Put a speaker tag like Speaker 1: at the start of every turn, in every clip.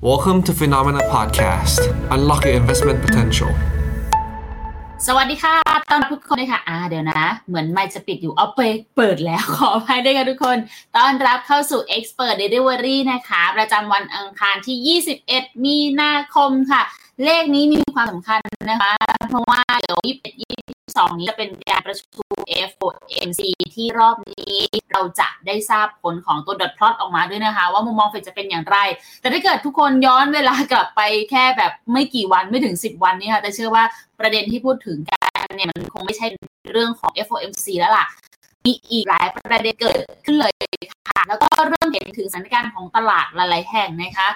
Speaker 1: Welcome to Phenomena Podcast. Unlock your investment potential.
Speaker 2: สวัสดีค่ะต้อนรับทุกคนเลยค่ะอ่าเดี๋ยวนะ เหมือนไม่จะปิดอยู่เอาไปเปิดแล้วขออภัยด้วยค่ะทุกคนต้อนรับเข้าสู่ Expert Delivery นะคะ ประจำวันอังคารที่ 21 มีนาคมค่ะ เลขนี้มีความสำคัญนะคะ เพราะว่าเดี๋ยว21 22นี้จะเป็นการประชุม FOMC ที่รอบนี้เราจะได้ทราบผลของตัว dot plot ออกมาด้วยนะคะ ว่ามุมมองเฟดจะเป็นอย่างไร แต่ถ้าเกิดทุกคนย้อนเวลากลับไปแค่แบบไม่กี่วันไม่ถึง 10 วันนี้ค่ะ แต่เชื่อว่าประเด็นที่พูดถึงกันเนี่ยมันคงไม่ใช่เรื่องของ FOMC แล้วล่ะมีอีกหลายประเด็นเกิดขึ้นเลยค่ะ แล้วก็เริ่มเห็นถึงสถานการณ์ของตลาดหลายๆแห่งนะคะ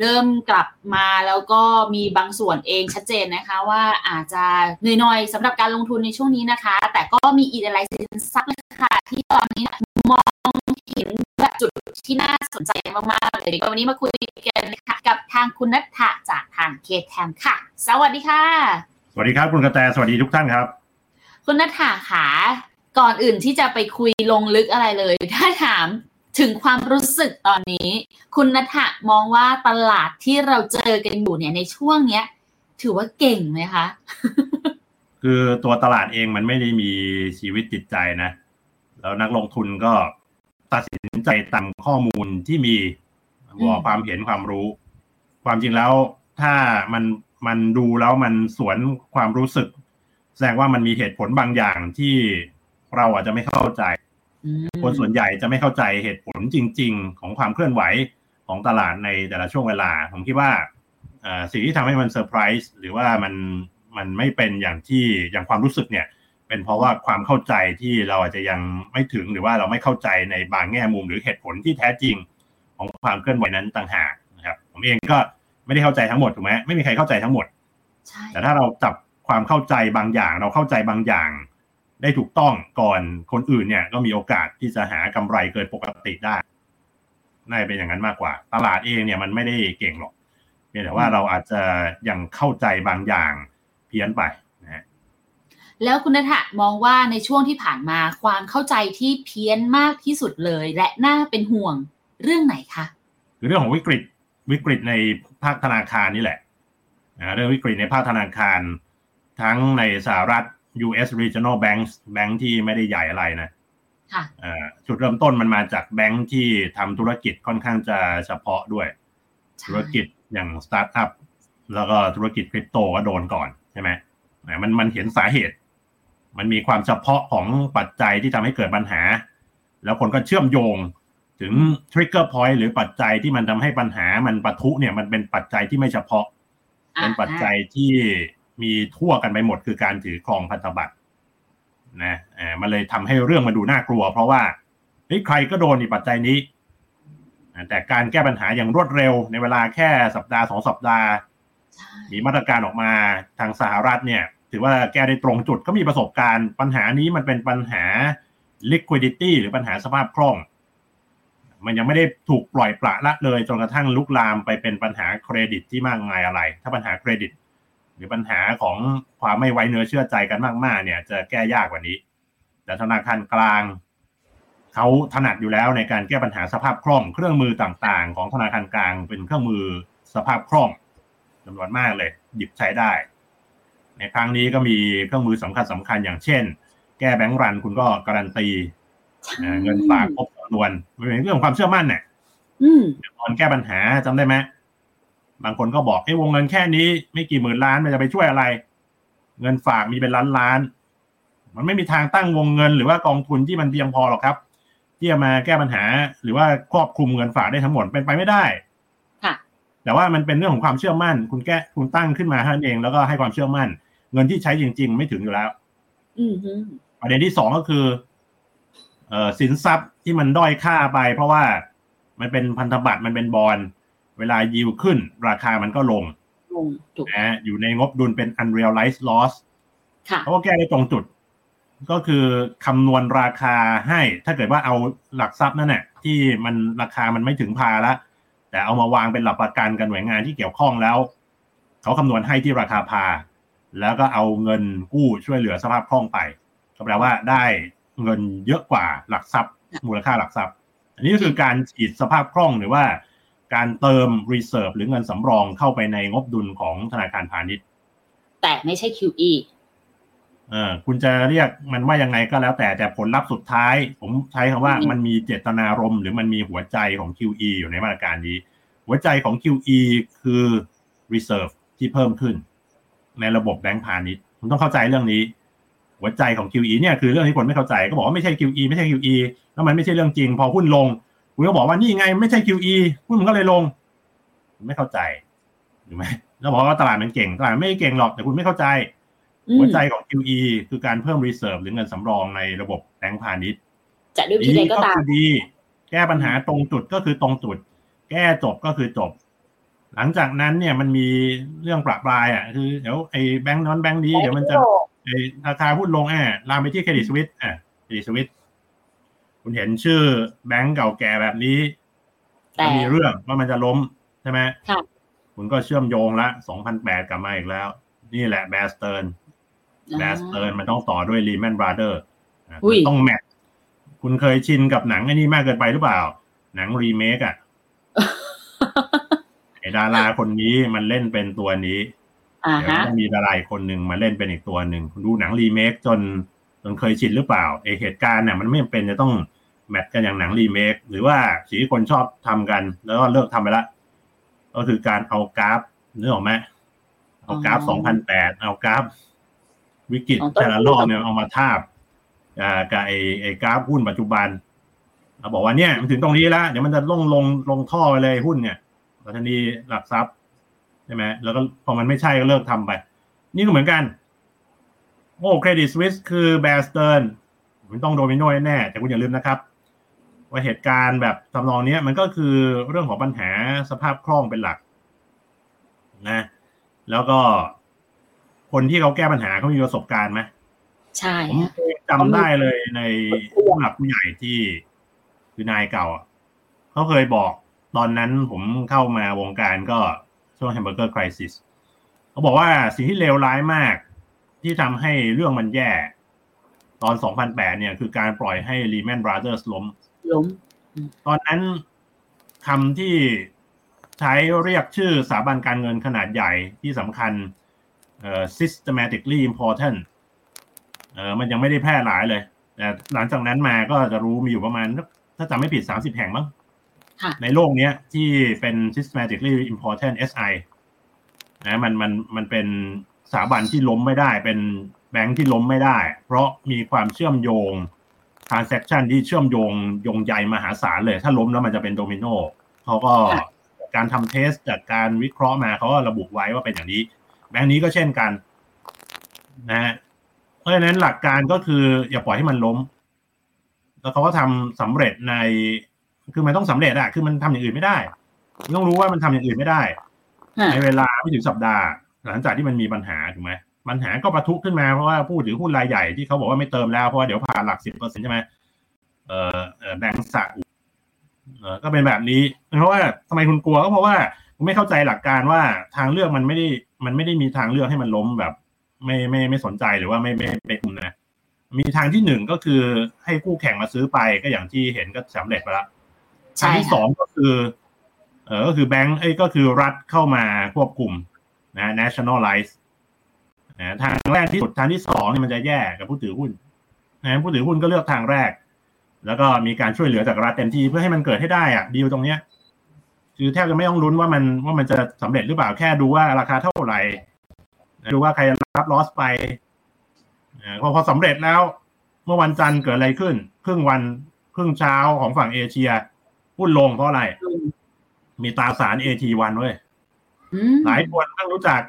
Speaker 2: เริ่มกลับมาแล้วก็มีบางส่วนเองชัดเจนนะคะ ว่าอาจจะเหนื่อยหน่อยสำหรับการลงทุนในช่วงนี้นะคะ แต่ก็มีอีกหลายสินทรัพย์เลยค่ะที่ตอนนี้มองเห็นแบบจุดที่น่าสนใจมากๆเลยวันนี้มาคุยกันนะคะกับทางคุณนัทธะจากทางเคแทมค่ะ สวัสดีค่ะ
Speaker 3: สวัสดีครับคุณกระแตสวัสดีทุกท่านครับ
Speaker 2: คุณนัทธะค่ะก่อนอื่นที่จะไปคุยลงลึกอะไรเลย ถ้าถาม ถึงความรู้สึกตอนนี้ คุณนัทะมองว่าตลาดที่เราเจอกันอยู่เนี่ยในช่วงเนี้ย ถือว่าเก่งไหมคะ
Speaker 3: คือตัวตลาดเองมันไม่ได้มีชีวิตจิตใจนะ แล้วนักลงทุนก็ตัดสินใจตามข้อมูลที่มีบวกความเห็นความรู้ ความจริงแล้วถ้ามันมันดูแล้วมันสวนความรู้สึก แสดงว่ามันมีเหตุผลบางอย่างที่เราอาจจะไม่เข้าใจ คนส่วนใหญ่จะไม่เข้าใจเหตุผลจริง ๆ ของความเคลื่อนไหวของตลาดในแต่ละช่วงเวลา ผมคิดว่าสิ่งที่ทำให้มันเซอร์ไพรส์หรือว่ามันมันไม่เป็นอย่างที่อย่างความรู้สึกเนี่ย เป็นเพราะว่าความเข้าใจที่เราอาจจะยังไม่ถึงหรือว่าเราไม่เข้าใจในบางแง่มุมหรือเหตุผลที่แท้จริงของความเคลื่อนไหวนั้นต่างหากนะครับ ผมเองก็ไม่ได้เข้าใจทั้งหมดถูกไหมไม่มีใครเข้าใจทั้งหมดแต่ถ้าเราจับความเข้าใจบางอย่าง เราเข้าใจบางอย่าง ได้ถูกต้องก่อนคนอื่นเนี่ยก็มีโอกาสที่จะหากำไรเกินปกติได้น่าจะเป็นอย่างนั้นมากกว่า ตลาดเองเนี่ยมันไม่ได้เก่งหรอกเพียงแต่ว่าเราอาจจะยังเข้าใจบางอย่างเพี้ยนไปนะฮะ
Speaker 2: แล้วคุณนัทมองว่าในช่วงที่ผ่านมาความเข้าใจที่เพี้ยนมากที่สุดเลย และน่าเป็นห่วงเรื่องไหนคะ
Speaker 3: คือเรื่องของวิกฤตวิกฤตในภาคธนาคารนี่แหละนะเรื่องวิกฤตในภาคธนาคาร ทั้งในสหรัฐ U.S. Regional Banks แบงค์ที่ไม่ได้ใหญ่อะไรนะจุดเริ่มต้นมันมาจากแบงค์ที่ทำธุรกิจค่อนข้างจะเฉพาะด้วย ธุรกิจอย่างสตาร์ทอัพแล้วก็ธุรกิจคริปโตก็โดนก่อนใช่ไหมมันมันเห็นสาเหตุ มันมีความเฉพาะของปัจจัยที่ทำให้เกิดปัญหา แล้วคนก็เชื่อมโยงถึง trigger point หรือปัจจัยที่มันทำให้ปัญหามันปะทุเนี่ยมันเป็นปัจจัยที่ไม่เฉพาะ เป็นปัจจัยที่ มีทั่วกันไปหมดคือการถือครองพันธบัตรนะอ่ามันเลยทำให้เรื่องมาดูน่ากลัว เพราะว่าเฮ้ยใครก็โดนในปัจจัยนี้ แต่การแก้ปัญหาอย่างรวดเร็วในเวลาแค่สัปดาห์สองสัปดาห์ มีมาตรการออกมาทางสหรัฐเนี่ย ถือว่าแก้ได้ตรงจุดก็มีประสบการณ์ ปัญหานี้มันเป็นปัญหา liquidity หรือปัญหาสภาพคล่อง มันยังไม่ได้ถูกปล่อยปละละเลยจนกระทั่งลุกลามไปเป็นปัญหาเครดิตที่มากมายอะไร ถ้าปัญหาเครดิต รือปัญหาของความไม่ไว้เนื้อเชื่อใจกันมาก ๆ เนี่ย จะแก้ยากกว่านี้ แต่ธนาคารกลางเขาถนัดอยู่แล้วในการแก้ปัญหาสภาพคล่อง เครื่องมือต่างๆ ของธนาคารกลางเป็นเครื่องมือสภาพคล่องจำนวนมากเลย หยิบใช้ได้ ในครั้งนี้ก็มีเครื่องมือสำคัญสำคัญอย่างเช่น แก้แบงก์รันคุณก็การันตีเงินฝากครบจำนวนเป็นเรื่องความเชื่อมั่นเนี่ยตอนแก้ปัญหาจำได้ไหม บางคนก็บอกไอ้วงเงินแค่นี้ ไม่กี่หมื่นล้านมันจะไปช่วยอะไร เงินฝากมีเป็นล้านล้าน มันไม่มีทางตั้งวงเงิน หรือว่ากองทุนที่มันเพียงพอหรอกครับ ที่จะมาแก้ปัญหา หรือว่าครอบคลุมเงินฝากได้ทั้งหมดเป็นไปไม่ได้
Speaker 2: ค่ะ
Speaker 3: แต่ว่ามันเป็นเรื่องของความเชื่อมั่น คุณแก้คุณตั้งขึ้นมาเท่านั้นเองแล้วก็ให้ความเชื่อมั่น เงินที่ใช้จริง ๆ ไม่ถึงอยู่แล้ว
Speaker 2: อื
Speaker 3: ประเด็นที่สองก็คือเอ่อสินทรัพย์ที่มันด้อยค่าไป เพราะว่ามันเป็นพันธบัตรมันเป็นบอล เวลายิวขึ้น ราคามันก็ลง
Speaker 2: ลงถูก
Speaker 3: นะอยู่ในงบดุลเป็น unrealized loss เขาก็แก้ได้ตรงจุด ก็คือคำนวณราคาให้ ถ้าเกิดว่าเอาหลักทรัพย์นั่นแหละที่มันราคามันไม่ถึงพาแล้วแต่เอามาวางเป็นหลักประกันกันหน่วยงานที่เกี่ยวข้องแล้ว เขาคำนวณให้ที่ราคาพา แล้วก็เอาเงินกู้ช่วยเหลือสภาพคล่องไปก็แปลว่าได้เงินเยอะกว่าหลักทรัพย์ มูลค่าหลักทรัพย์ อันนี้ก็คือการฉีดสภาพคล่องหรือว่า การเติม reserve หรือเงินสำรองเข้าไปในงบดุลของธนาคารพาณิชย์
Speaker 2: แต่ไม่ใช่ QE
Speaker 3: เออคุณจะเรียกมันว่ายังไงก็แล้วแต่แต่ผลลัพธ์สุดท้าย ผมใช้คำว่า
Speaker 2: อืม
Speaker 3: มันมีเจตนารมณ์หรือมันมีหัวใจของ QE อยู่ในมาตรการนี้ หัวใจของ QE คือ reserve ที่เพิ่มขึ้น ในระบบแบงก์พาณิชย์คุณต้องเข้าใจเรื่องนี้ หัวใจของ QE เนี่ยคือเรื่องที่คนไม่เข้าใจก็บอกว่าไม่ใช่ QE ไม่ใช่ QE แล้วมันไม่ใช่เรื่องจริง พอหุ้นลง คุณก็บอกว่านี่ไงไม่ใช่ QE หุ้นมันก็เลยลงคุณไม่เข้าใจถูกไหมแล้วบอกว่าตลาดมันเก่งตลาดไม่เก่งหรอกแต่คุณไม่เข้าใจ
Speaker 2: อืม
Speaker 3: หัวใจของ QE คือการเพิ่ม reserve หรือเงินสำรองในระบบแบงก์พาณิชย์
Speaker 2: จะด้วยวิธีใดก็ตาม
Speaker 3: คือดี แก้ปัญหาตรงจุดก็คือตรงจุด แก้จบก็คือจบ หลังจากนั้นเนี่ยมันมีเรื่องประปรายอะคือเดี๋ยวไอ้แบงก์นั้นแบงก์นี้เดี๋ยวมันจะไอ้ราคาหุ้นลงอะลามไปที่ Credit Suisse อะ Credit Suisse คุณเห็นชื่อแบงก์เก่าแก่แบบนี้
Speaker 2: แต่
Speaker 3: มันมีเรื่องว่ามันจะล้มใช่ไหม
Speaker 2: ค่ะ
Speaker 3: คุณก็เชื่อมโยงละ2008กลับมาอีกแล้ว นี่แหละ Bear Stearns Bear Stearns มันต้องต่อด้วย Lehman Brothersอุ้
Speaker 2: ย
Speaker 3: ต้องแมทคุณเคยชินกับหนังไอ้นี่มากเกินไปหรือเปล่า หนังรีเมคอะไอดาราคนนี้มันเล่นเป็นตัวนี้
Speaker 2: อ่า
Speaker 3: เดี๋ยว
Speaker 2: ฮะ
Speaker 3: มันมีดาราอีกคนหนึ่งมาเล่นเป็นอีกตัวหนึ่งคุณดูหนังรีเมคจน จนเคยชินหรือเปล่าไอเหตุการณ์เนี่ยมันไม่จำเป็นจะต้องแมทกันอย่างหนังรีเมคหรือว่าสีที่คนชอบทำกัน แล้วก็เลิกทำไปละก็คือการเอากราฟนึกออกไหมเอากราฟ
Speaker 2: อ๋อ
Speaker 3: 2008เอากราฟ วิกฤต
Speaker 2: ของต้น
Speaker 3: แต่ละรอบเนี่ยเอามาทาบอ่ากับไอไอกราฟหุ้นปัจจุบันเราบอกว่าเนี่ยมันถึงตรงนี้แล้วเดี๋ยวมันจะลงลงลงท่อไปเลยหุ้นเนี่ยดัชนีหลักทรัพย์ใช่ไหมแล้วก็พอมันไม่ใช่ก็เลิกทำไป นี่ก็เหมือนกัน โอ้ Credit Suisse คือ Bear Stearns มันต้องโดมิโนแน่ๆแต่คุณอย่าลืมนะครับ ว่าเหตุการณ์แบบทำนองเนี้ยมันก็คือเรื่องของปัญหาสภาพคล่องเป็นหลัก นะ แล้วก็คนที่เขาแก้ปัญหาเขามีประสบการณ์ไหม
Speaker 2: ใช่
Speaker 3: ผมจำได้เลยในผู้หลักผู้ใหญ่ที่คือนายเก่าอะเขาเคยบอกตอนนั้นผมเข้ามาวงการก็ช่วงแฮมเบอร์เกอร์คริสิสเขาบอกว่าสิ่งที่เลวร้ายมาก ที่ทำให้เรื่องมันแย่ ตอน 2008 เนี่ย คือการปล่อยให้ Lehman Brothers ล้ม
Speaker 2: ล้ม
Speaker 3: ตอนนั้นคำที่ใช้เรียกชื่อสถาบันการเงินขนาดใหญ่ที่สำคัญเอ่อ systematically important เอ่อมันยังไม่ได้แพร่หลายเลย แต่หลังจากนั้นมาก็จะรู้มีอยู่ประมาณ ถ้าจำไม่ผิด 30 แห่งมั้ง
Speaker 2: ค่ะ
Speaker 3: ในโลกเนี้ยที่เป็น systematically important SI นะมันมันมันเป็น สถาบันที่ล้มไม่ได้ เป็นแบงค์ที่ล้มไม่ได้ เพราะมีความเชื่อมโยง transaction ที่เชื่อมโยงโยงใยมหาศาลเลย ถ้าล้มแล้วมันจะเป็นโดมิโนเขาก็
Speaker 2: ค่ะ
Speaker 3: การทำเทสจากการวิเคราะห์มาเขาก็ระบุไว้ว่าเป็นอย่างนี้ แบงค์นี้ก็เช่นกัน นะฮะเพราะฉะนั้นหลักการก็คือ อย่าปล่อยให้มันล้ม แล้วเขาก็ทำสำเร็จใน คือมันต้องสำเร็จอะคือมันทำอย่างอื่นไม่ได้ ต้องรู้ว่ามันทำอย่างอื่นไม่ได้
Speaker 2: ฮะ
Speaker 3: ในเวลาไม่ถึงสัปดาห์ หลังจากที่มันมีปัญหาถูกไหมปัญหาก็ประทุขึ้นมาเพราะว่าผู้ถือหุ้นรายใหญ่ที่เขาบอกว่าไม่เติมแล้วเพราะว่าเดี๋ยวผ่านหลักสิบเปอร์เซ็นต์ใช่ไหมเออเออแบงก์สาอุเออก็เป็นแบบนี้ เพราะว่าทำไมคุณกลัวก็เพราะว่าคุณไม่เข้าใจหลักการว่าทางเลือกมันไม่ได้มันไม่ได้มีทางเลือกให้มันล้มแบบ ไม่ไม่ไม่สนใจหรือว่าไม่ไม่ไม่คุมนะมีทางที่หนึ่งก็คือให้คู่แข่งมาซื้อไปก็อย่างที่เห็นก็สำเร็จไปแล้วทา
Speaker 2: ใช่
Speaker 3: งที่ส
Speaker 2: ค่ะ
Speaker 3: องก็คือ เออก็คือแบงก์เอ้ยก็คือรัฐเข้ามาควบคุม นะ nationalize นะทางแรกที่สุดทางที่สองเนี่ยมันจะแย่กับผู้ถือหุ้นนะผู้ถือหุ้นก็เลือกทางแรก แล้วก็มีการช่วยเหลือจากรัฐเต็มที่เพื่อให้มันเกิดให้ได้อะดีลตรงเนี้ยคือแทบจะไม่ต้องลุ้นว่ามันว่ามันจะสำเร็จหรือเปล่าแค่ดูว่าราคาเท่าไหร่ดูว่าใครรับลอสไปพอพอสำเร็จแล้ว เมื่อวันจันทร์เกิดอะไรขึ้น ครึ่งวันครึ่งเช้าของฝั่งเอเชียหุ้นลงเพราะอะไร มีตราสาร AT1 เว้ย หลายคนต้องรู้จัก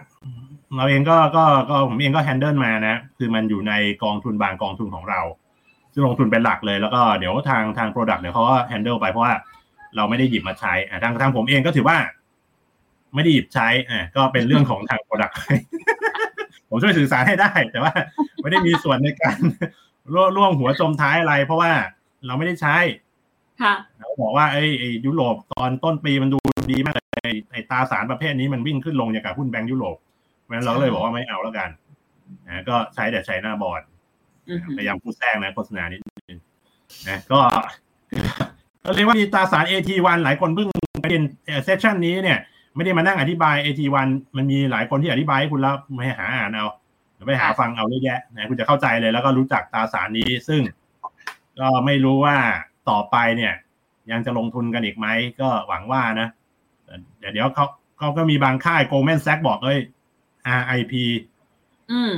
Speaker 3: เราเองก็ก็ก็ผมเองก็ handle มานะ คือมันอยู่ในกองทุนบางกองทุนของเราซึ่งลงทุนเป็นหลักเลยแล้วก็เดี๋ยวทางทาง product เดี๋ยวเขาก็ handle ไปเพราะว่าเราไม่ได้หยิบมาใช้อะทางทางผมเองก็ถือว่า ไม่ได้หยิบใช้อะก็เป็นเรื่องของทาง product ผมช่วยสื่อสารให้ได้ แต่ว่า ไม่ได้มีส่วนในการร่วร่วมหัวจมท้ายอะไร เพราะว่าเราไม่ได้ใช้
Speaker 2: ค่ะ
Speaker 3: เขาบอกว่าไอ้ไอ้ยุโรปตอนต้นปีมันดูดีมากเลย ไอ้ไอ้ตราสารประเภทนี้มันวิ่งขึ้นลงอย่างกับหุ้นแบงก์ยุโรปเพราะฉะนั้นเราก็เลยบอกว่าไม่เอาแล้วกันนะก็ใช้แต่ใช้หน้าบอร์ด
Speaker 2: อือหือ
Speaker 3: พยายามพูดแทรกนะโฆษณานิดนึงนะก็ก็เรียกว่ามีตราสาร AT1 หลายคนเพิ่งประเด็นเซสชันนี้เนี่ย ไม่ได้มานั่งอธิบาย AT1 มันมีหลายคนที่อธิบายให้คุณแล้วไม่หาอ่านเอาเดี๋ยวไปหาฟังเอาเยอะแยะนะคุณจะเข้าใจเลยแล้วก็รู้จักตราสารนี้ ซึ่งก็ไม่รู้ว่าต่อไปเนี่ย ยังจะลงทุนกันอีกไหมก็หวังว่านะ เดี๋ยวเดี๋ยวเขาเขาก็มีบางค่ายโกลแมนแซกบอกเอ้ย RIP
Speaker 2: อืม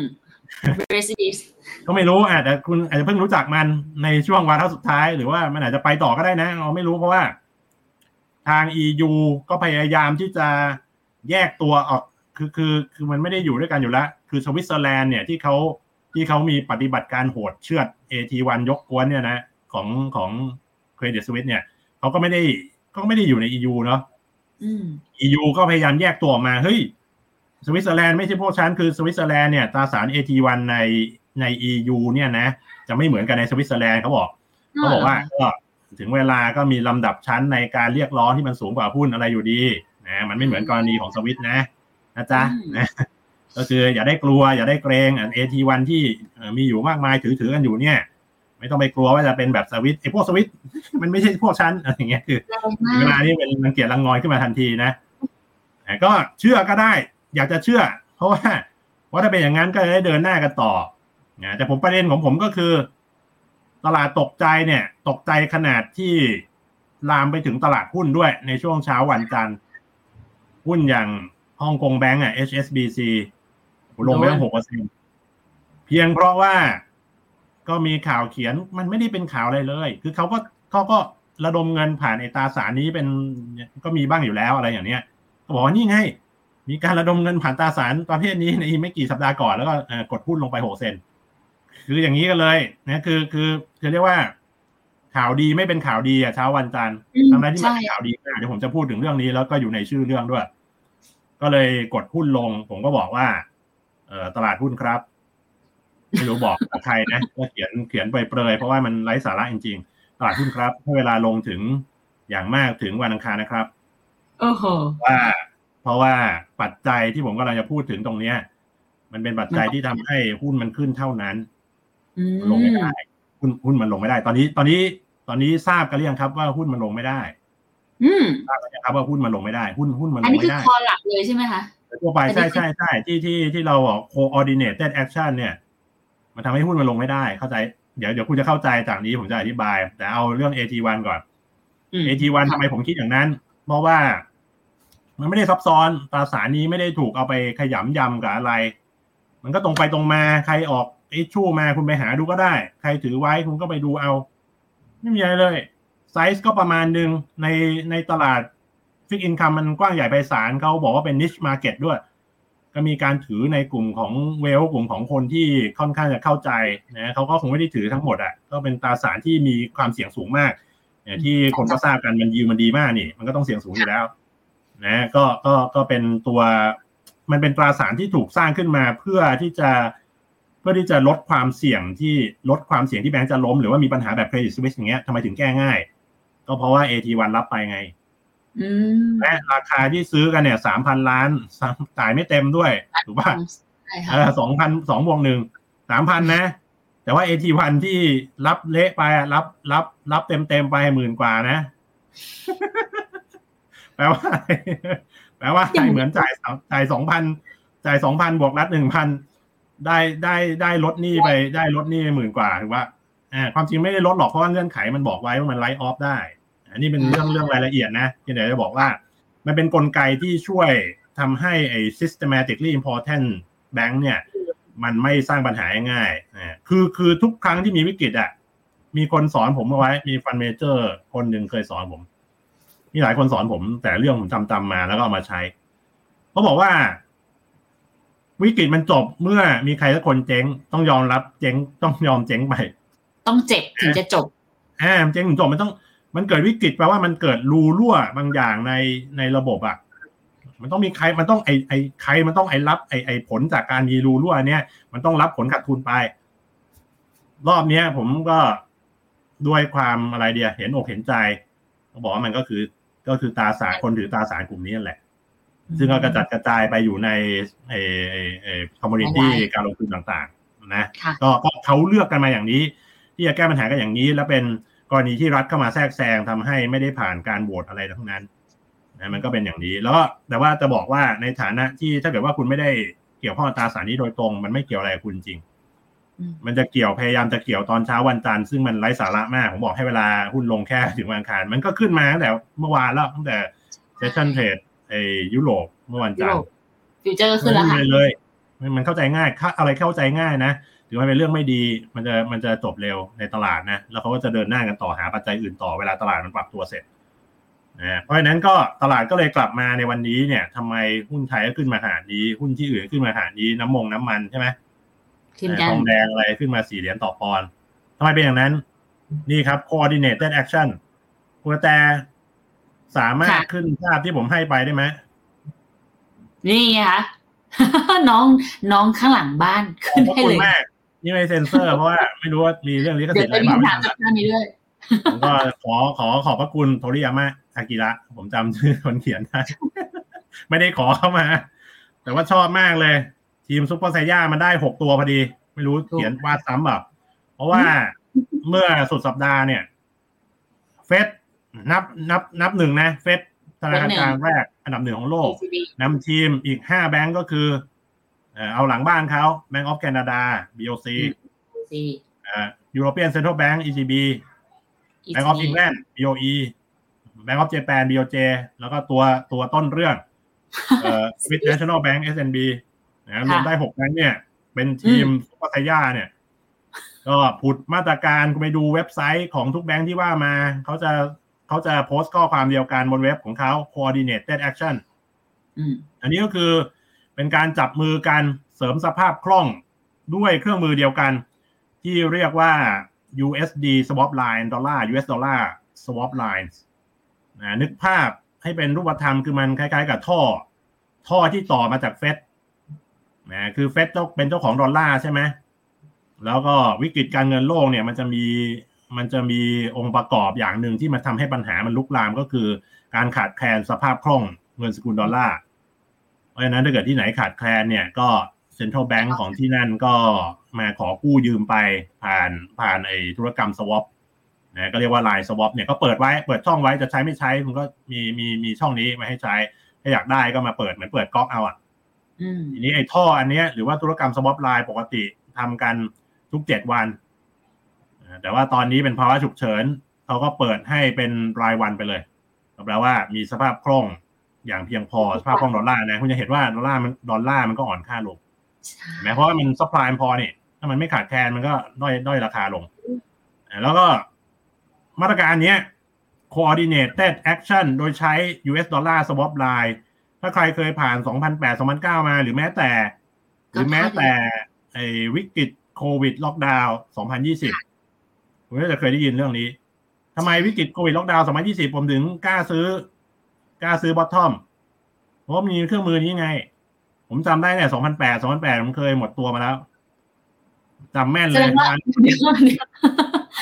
Speaker 2: Recidivis
Speaker 3: ก็ไม่รู้อะแต่คุณอาจจะเพิ่งรู้จักมันในช่วงวาระสุดท้ายหรือว่ามันอาจจะไปต่อก็ได้นะเราไม่รู้เพราะว่า ทาง EU ก็พยายามที่จะแยกตัวออกคือคือคือมันไม่ได้อยู่ด้วยกันอยู่แล้ว คือสวิตเซอร์แลนด์เนี่ยที่เขาที่เขามีปฏิบัติการโหดเชือด AT1 ยกก๊วนเนี่ยนะ ของของ Credit Suisse เนี่ยเขาก็ไม่ได้ก็ไม่ได้อยู่ใน EU เนาะ
Speaker 2: อืม
Speaker 3: EU ก็พยายามแยกตัวออกมาเฮ้ยสวิตเซอร์แลนด์ไม่ใช่พวกฉันคือสวิตเซอร์แลนด์เนี่ยตราสาร AT1 ในใน EU เนี่ยนะ จะไม่เหมือนกันในสวิตเซอร์แลนด์เขาบอกเขาบอกว่าก็ถึงเวลาก็มีลำดับชั้นในการเรียกร้องที่มันสูงกว่าหุ้นอะไรอยู่ดีนะมันไม่เหมือนกรณีของสวิตนะนะจ๊ะนะก็คืออย่าได้กลัวอย่าได้เกรงอัน AT1 ที่มีอยู่มากมายถือถือกันอยู่เนี่ย ไม่ต้องไปกลัวว่าจะเป็นแบบสวิตไอ้พวกสวิตมันไม่ใช่พวกชั้นอะไรอย่างเงี้ยคือเวลานี้เป็นรังเกียจรังงอยขึ้นมาทันทีนะแต่ก็เชื่อก็ได้ อยากจะเชื่อ เพราะว่าเพราะถ้าเป็นอย่างนั้นก็จะได้เดินหน้ากันต่อนะแต่ผมประเด็นของผมก็คือ ตลาดตกใจเนี่ย ตกใจขนาดที่ลามไปถึงตลาดหุ้นด้วยในช่วงเช้าวันจันทร์หุ้นอย่างฮ่องกงแบงก์อะ HSBC ลงไปตั้งหกเปอร์เซ็นเพียงเพราะว่า ก็มีข่าวเขียนมันไม่ได้เป็นข่าวอะไรเลย คือเขาก็เขาก็ระดมเงินผ่านไอตราสารนี้เป็นก็มีบ้างอยู่แล้วอะไรอย่างเนี้ยก็บอกว่านี่ไง มีการระดมเงินผ่านตราสารประเภทนี้ในไม่กี่สัปดาห์ก่อนแล้วก็กดหุ้นลงไปหกเซนคืออย่างนี้กันเลยนะคือคือคือเรียกว่า ข่าวดีไม่เป็นข่าวดีอะเช้าวันจันทร์ทำอะไรที่มันเป็นข่าวดีมากเดี๋ยวผมจะพูดถึงเรื่องนี้แล้วก็อยู่ในชื่อเรื่องด้วย ก็เลยกดหุ้นลง ผมก็บอกว่า เออตลาดหุ้นครับ ไม่รู้บอกกับใครนะก็เขียนเขียนไปเปรยเพราะว่ามันไร้สาระจริงๆตลาดหุ้นครับให้เวลาลงถึงอย่างมากถึงวันอังคารนะครับ
Speaker 2: โอ้โห
Speaker 3: ว่า เพราะว่าปัจจัยที่ผมกำลังจะพูดถึงตรงเนี้ย มันเป็นปัจจัยที่ทำให้หุ้นมันขึ้นเท่านั้น
Speaker 2: อืม
Speaker 3: ลงไม่ได้หุ้นหุ้นมันลงไม่ได้ ตอนนี้ ตอนนี้ ตอนนี้ทราบกันหรือยังครับว่าหุ้นมันลงไม่ได้
Speaker 2: อืม
Speaker 3: ทราบกันยังครับว่าหุ้นมันลงไม่ได้ หุ้นหุ้นมัน
Speaker 2: อั
Speaker 3: ล
Speaker 2: น
Speaker 3: ง
Speaker 2: นี้คือ
Speaker 3: ไม่ได้
Speaker 2: คอหลักเลยใช่ไหมคะ
Speaker 3: ทั่วไป
Speaker 2: อันนี้
Speaker 3: ใช่
Speaker 2: คือ
Speaker 3: ใช่ใช่ที่ที่ที่เราบอก coordinated action เนี่ย มันทำให้หุ้นมันลงไม่ได้เข้าใจเดี๋ยวเดี๋ยวคุณจะเข้าใจจากนี้ผมจะอธิบาย แต่เอาเรื่อง AT1 ก่อน
Speaker 2: อืม
Speaker 3: AT1 ทำไมผมคิดอย่างนั้น เพราะว่า มันไม่ได้ซับซ้อนตราสารนี้ไม่ได้ถูกเอาไปขยำยำกับอะไร มันก็ตรงไปตรงมาใครออก issue มาคุณไปหาดูก็ได้ ใครถือไว้คุณก็ไปดูเอา ไม่มีอะไรเลยไซส์ก็ประมาณหนึ่งในในตลาด fixed income มันกว้างใหญ่ไพศาลเขาบอกว่าเป็น niche market ด้วย ก็มีการถือในกลุ่มของเวลกลุ่มของคนที่ค่อนข้างจะเข้าใจนะเขาก็คงไม่ได้ถือทั้งหมดอะก็เป็นตราสารที่มีความเสี่ยงสูงมากเนี่ยที่คนก็ทราบกันมันยิวมันดีมากนี่ มันก็ต้องเสี่ยงสูงอยู่แล้ว นะก็ก็ก็เป็นตัว มันเป็นตราสารที่ถูกสร้างขึ้นมาเพื่อที่จะเพื่อที่จะลดความเสี่ยงที่ลดความเสี่ยงที่แบงก์จะล้มหรือว่ามีปัญหาแบบเครดิตสวิสอย่างเงี้ยทำไมถึงแก้ง่าย ก็เพราะว่า AT1 รับไปไง และราคาที่ซื้อกันเนี่ยสามพันล้านจ่ายไม่เต็มด้วยถูกป่ะ
Speaker 2: ใช่
Speaker 3: เอ
Speaker 2: ค่ะ
Speaker 3: อสองพันสองบวกหนึ่งสามพันนะ แต่ว่า AT1 ที่รับเละไปอะรับ รับ รับเต็มเต็มๆไปหมื่นกว่านะ แปลว่าอะไรแปลว่าอะไรเหมือนจ่ายสองจ่ายสองพันจ่ายสองพันบวกรัดหนึ่งพันได้ได้ได้ลดหนี้ไปได้ลดหนี้ไปหมื่นกว่าถือว่าอ่าความจริงไม่ได้ลดหรอกเพราะว่าเงื่อนไขมันบอกไว้ว่ามันไลท์ออฟได้ อันนี้เป็นเรื่องเรื่องรายละเอียดนะที่เดี๋ยวจะบอกว่า มันเป็นนกลไกที่ช่วยทำให้ไอ้ systematically important bank เนี่ย มันไม่สร้างปัญหาง่ายๆอ่าคือคือทุกครั้งที่มีวิกฤตอะมีคนสอนผมเอาไว้ มีฟันเมเจอร์คนหนึ่งเคยสอนผม มีหลายคนสอนผม แต่เรื่องผมจำจำมาแล้วก็เอามาใช้เขาบอกว่า วิกฤตมันจบเมื่อมีใครสักคนเจ๊ง ต้องยอมรับเจ๊งต้องยอมเจ๊งไป
Speaker 2: ต้องเจ็บถึงจะจบ
Speaker 3: อ่าเจ๊งถึงจบมันต้อง มันเกิดวิกฤตแปลว่ามันเกิดรูรั่วบางอย่างในในระบบอะ มันต้องมีใครมันต้องไอไอใครมันต้องไอรับไอไอผลจากการมีรูรั่วเนี่ย มันต้องรับผลขาดทุนไป รอบเนี้ย ผมก็ด้วยความอะไรเดียเห็นอกเห็นใจเขาบอกว่ามันก็คือก็คือตราสารคนถือตราสารกลุ่มนี้นั่นแหละ ซึ่งก็กระจัดกระจายไปอยู่ในเอเอเอ community การลงทุนต่าง ๆ นะ
Speaker 2: ค่ะ
Speaker 3: ก็ก็เขาเลือกกันมาอย่างนี้ ที่จะแก้ปัญหากันอย่างนี้แล้วเป็น กรณีที่รัฐเข้ามาแทรกแซงทำให้ไม่ได้ผ่านการโหวตอะไรทั้งนั้นนะมันก็เป็นอย่างนี้แล้วก็แต่ว่าจะบอกว่าในฐานะที่ถ้าเกิดว่าคุณไม่ได้เกี่ยวข้องกับตราสารนี้โดยตรง มันไม่เกี่ยวอะไรกับคุณจริง
Speaker 2: อืม
Speaker 3: มันจะเกี่ยวพยายามจะเกี่ยวตอนเช้าวันจันทร์ซึ่งมันไร้สาระมากผมบอกให้เวลาหุ้นลงแค่ถึงวันอังคาร มันก็ขึ้นมาตั้งแต่เมื่อวานแล้วตั้งแต่ session trade ไอ้ยุโรปเมื่อวัน
Speaker 2: ยุ
Speaker 3: จัน
Speaker 2: โร
Speaker 3: ท
Speaker 2: ป
Speaker 3: ร์
Speaker 2: future ก็ขึ้นแล้วค่ะ
Speaker 3: ไม่เลยมันมันเข้าใจง่ายถ้าอะไรเข้าใจง่ายนะ ถือว่าเป็นเรื่องไม่ดี มันจะมันจะจบเร็วในตลาดนะ แล้วเขาก็จะเดินหน้ากันต่อหาปัจจัยอื่นต่อเวลาตลาดมันปรับตัวเสร็จนะเพราะฉะนั้นก็ตลาดก็เลยกลับมาในวันนี้เนี่ยทำไมหุ้นไทยก็ขึ้นมาขนาดนี้ หุ้นที่อื่นขึ้นมาขนาดนี้ น้ำมงน้ำมันใช่ไหม
Speaker 2: ขึ้นกัน
Speaker 3: ทองแดงอะไรขึ้นมาสี่เหรียญต่อปอนด์ทำไมเป็นอย่างนั้น นี่ครับ coordinated action คุณกระแต่สามารถ
Speaker 2: ค่ะ
Speaker 3: ขึ้นภาพที่ผมให้ไปได้ไหม
Speaker 2: นี่ไงคะน้องน้องข้างหลังบ้าน
Speaker 3: ขอ
Speaker 2: ขึ้น
Speaker 3: บพระ
Speaker 2: ให้
Speaker 3: คุ
Speaker 2: เล
Speaker 3: ณ
Speaker 2: ย
Speaker 3: มาก นี่ไม่เซ็นเซอร์เพราะว่าไม่รู้ว่ามีเรื่องลิข
Speaker 2: เดี๋
Speaker 3: สิ
Speaker 2: ย
Speaker 3: ท
Speaker 2: ว
Speaker 3: ธิ์อะไร
Speaker 2: จะมี
Speaker 3: บ้าง
Speaker 2: คำถามจากท่านนี้ด้วย
Speaker 3: ผมก็ขอขอขอบพระคุณโทริยามะอากิระ ผมจำชื่อคนเขียนได้ ไม่ได้ขอเข้ามา แต่ว่าชอบมากเลย ทีมซุปเปอร์ไซย่ามันได้หกตัวพอดี ไม่รู้เขียนวาดซ้ำแบบเพราะว่าเมื่อสุดสัปดาห์เนี่ย เฟดนับนับนับหนึ่งนะ เฟดธนาคารกลางแรกอันดับหนึ่งของโลก
Speaker 2: ECB
Speaker 3: นำทีมอีกห้าแบงก์ก็คือ เอ่อเอาหลังบ้านเขา Bank of Canada BOC
Speaker 2: ซี
Speaker 3: เอ่อ European Central Bank ECB Bank of England BOE Bank of Japan BOJ แล้วก็ตัวตัวต้นเรื่องเอ่อ Swiss National Bank SNB นะรวมได้หกแบงก์เนี่ย เป็นทีมซุปเปอร์ไทยาเนี่ย ก็ผุดมาตรการคุณไปดูเว็บไซต์ของทุกแบงก์ที่ว่ามาเขาจะเขาจะโพสต์ข้อความเดียวกันบนเว็บของเขา coordinated action
Speaker 2: อืม
Speaker 3: อันนี้ก็คือ เป็นการจับมือกันเสริมสภาพคล่องด้วยเครื่องมือเดียวกัน ที่เรียกว่า USD swap line ดอลลาร์ US ดอลลาร์ swap lines นะนึกภาพให้เป็นรูปธรรมคือมันคล้ายๆ กับท่อ ท่อที่ต่อมาจากเฟดนะคือเฟดเจ้าเป็นเจ้าของดอลลาร์ใช่ไหมแล้วก็วิกฤตการเงินโลกเนี่ยมันจะมีมันจะมีองค์ประกอบอย่างหนึ่งที่มันทำให้ปัญหามันลุกลามก็คือ การขาดแคลนสภาพคล่องเงินสกุลดอลลาร์ เพราะฉะนั้นถ้าเกิดที่ไหนขาดแคลนเนี่ยก็ central bank ของที่นั่นก็มาขอกู้ยืมไปผ่านผ่านไอ้ธุรกรรม swap นะก็เรียกว่า line swap เนี่ยก็เปิดไว้เปิดช่องไว้จะใช้ไม่ใช้คุณก็มีมีมีช่องนี้มาให้ใช้ ถ้าอยากได้ก็มาเปิดเหมือนเปิดก๊อกเอาอะ
Speaker 2: อืม
Speaker 3: ทีนี้ไอ้ท่ออันเนี้ยหรือว่าธุรกรรม swap line ปกติทำกันทุกเจ็ดวันอ่าแต่ว่าตอนนี้เป็นภาวะฉุกเฉินเขาก็เปิดให้เป็นรายวันไปเลยแปลว่ามีสภาพคล่อง อย่างเพียงพอสภาพคล่องดอลลาร์นะคุณจะเห็นว่าดอลลาร์มันดอลลาร์มันก็อ่อนค่าลง
Speaker 2: ใช่
Speaker 3: เห็นไหมเพราะว่ามัน supply พอนี่ถ้ามันไม่ขาดแคลนมันก็ด้อยด้อยราคาลงอ่าแล้วก็มาตรการเนี้ย coordinated action โดยใช้ US ดอลลาร์ swap line ถ้าใครเคยผ่าน 2008 2009 มาหรือแม้แต่ หรือแม้แต่ไอ้วิกฤตโควิดล็อกดาวน์ 2020 ผมก็จะเคยได้ยินเรื่องนี้ทำไมวิกฤตโควิดล็อกดาวน์ 2020 ผมถึงกล้าซื้อ กล้าซื้อ bottom เพราะว่ามีเครื่องมือนี้ไง ผมจำได้เนี่ย2008 2008ผมเคยหมดตัวมาแล้วจำแม่น
Speaker 2: แส
Speaker 3: เล
Speaker 2: ด
Speaker 3: ย
Speaker 2: งว่าเดี๋ยวเดี๋ยว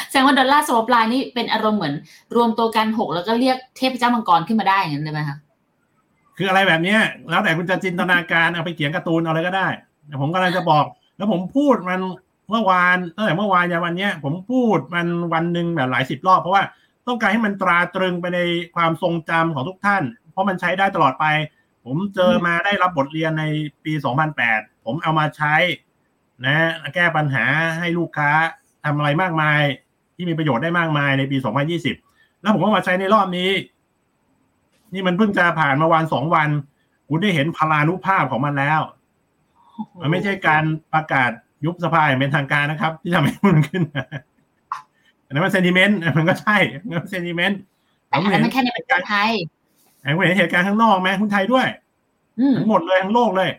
Speaker 2: แสดงว่าดอลลาร์ swap line นี่เป็นอารมณ์เหมือน รวมตัวกันหกแล้วก็เรียกเทพเจ้ามังกรขึ้นมาได้อย่างนั้นเลยไหมคะ
Speaker 3: คืออะไรแบบเนี้ย แล้วแต่คุณจะจินตนาการเอาไปเขียนการ์ตูนเอาอะไรก็ได้แต่ผมกำลังจะบอก แล้วผมพูดมันเมื่อวานตั้งแต่เมื่อวานยันวันเนี้ย ผมพูดมันวันหนึ่งแบบหลายสิบรอบเพราะว่า ต้องการให้มันตราตรึงไปในความทรงจำของทุกท่าน เพราะมันใช้ได้ตลอดไป ผมเจอมาได้รับบทเรียนในปี 2008 ผมเอามาใช้ นะ แก้ปัญหาให้ลูกค้าทำอะไรมากมาย ที่มีประโยชน์ได้มากมายในปี 2020 แล้วผมก็มาใช้ในรอบนี้ นี่มันเพิ่งจะผ่านมาวันสองวัน คุณได้เห็นพลานุภาพของมันแล้ว มันไม่ใช่การประกาศยุบสภาอย่างเป็นทางการนะครับ ที่ทำให้มันขึ้นมา อันนั้นมันเซนิเมนต์มันก็ใช่มันเซนิเมนต์
Speaker 2: แต่อันนั้นมันแค่ในประเทศไทย
Speaker 3: แองเห็นเหตุการณ์ข้างนอกไหมคุณไทยด้วย
Speaker 2: อืม
Speaker 3: ทั้งหมดเลยทั้งโลกเลย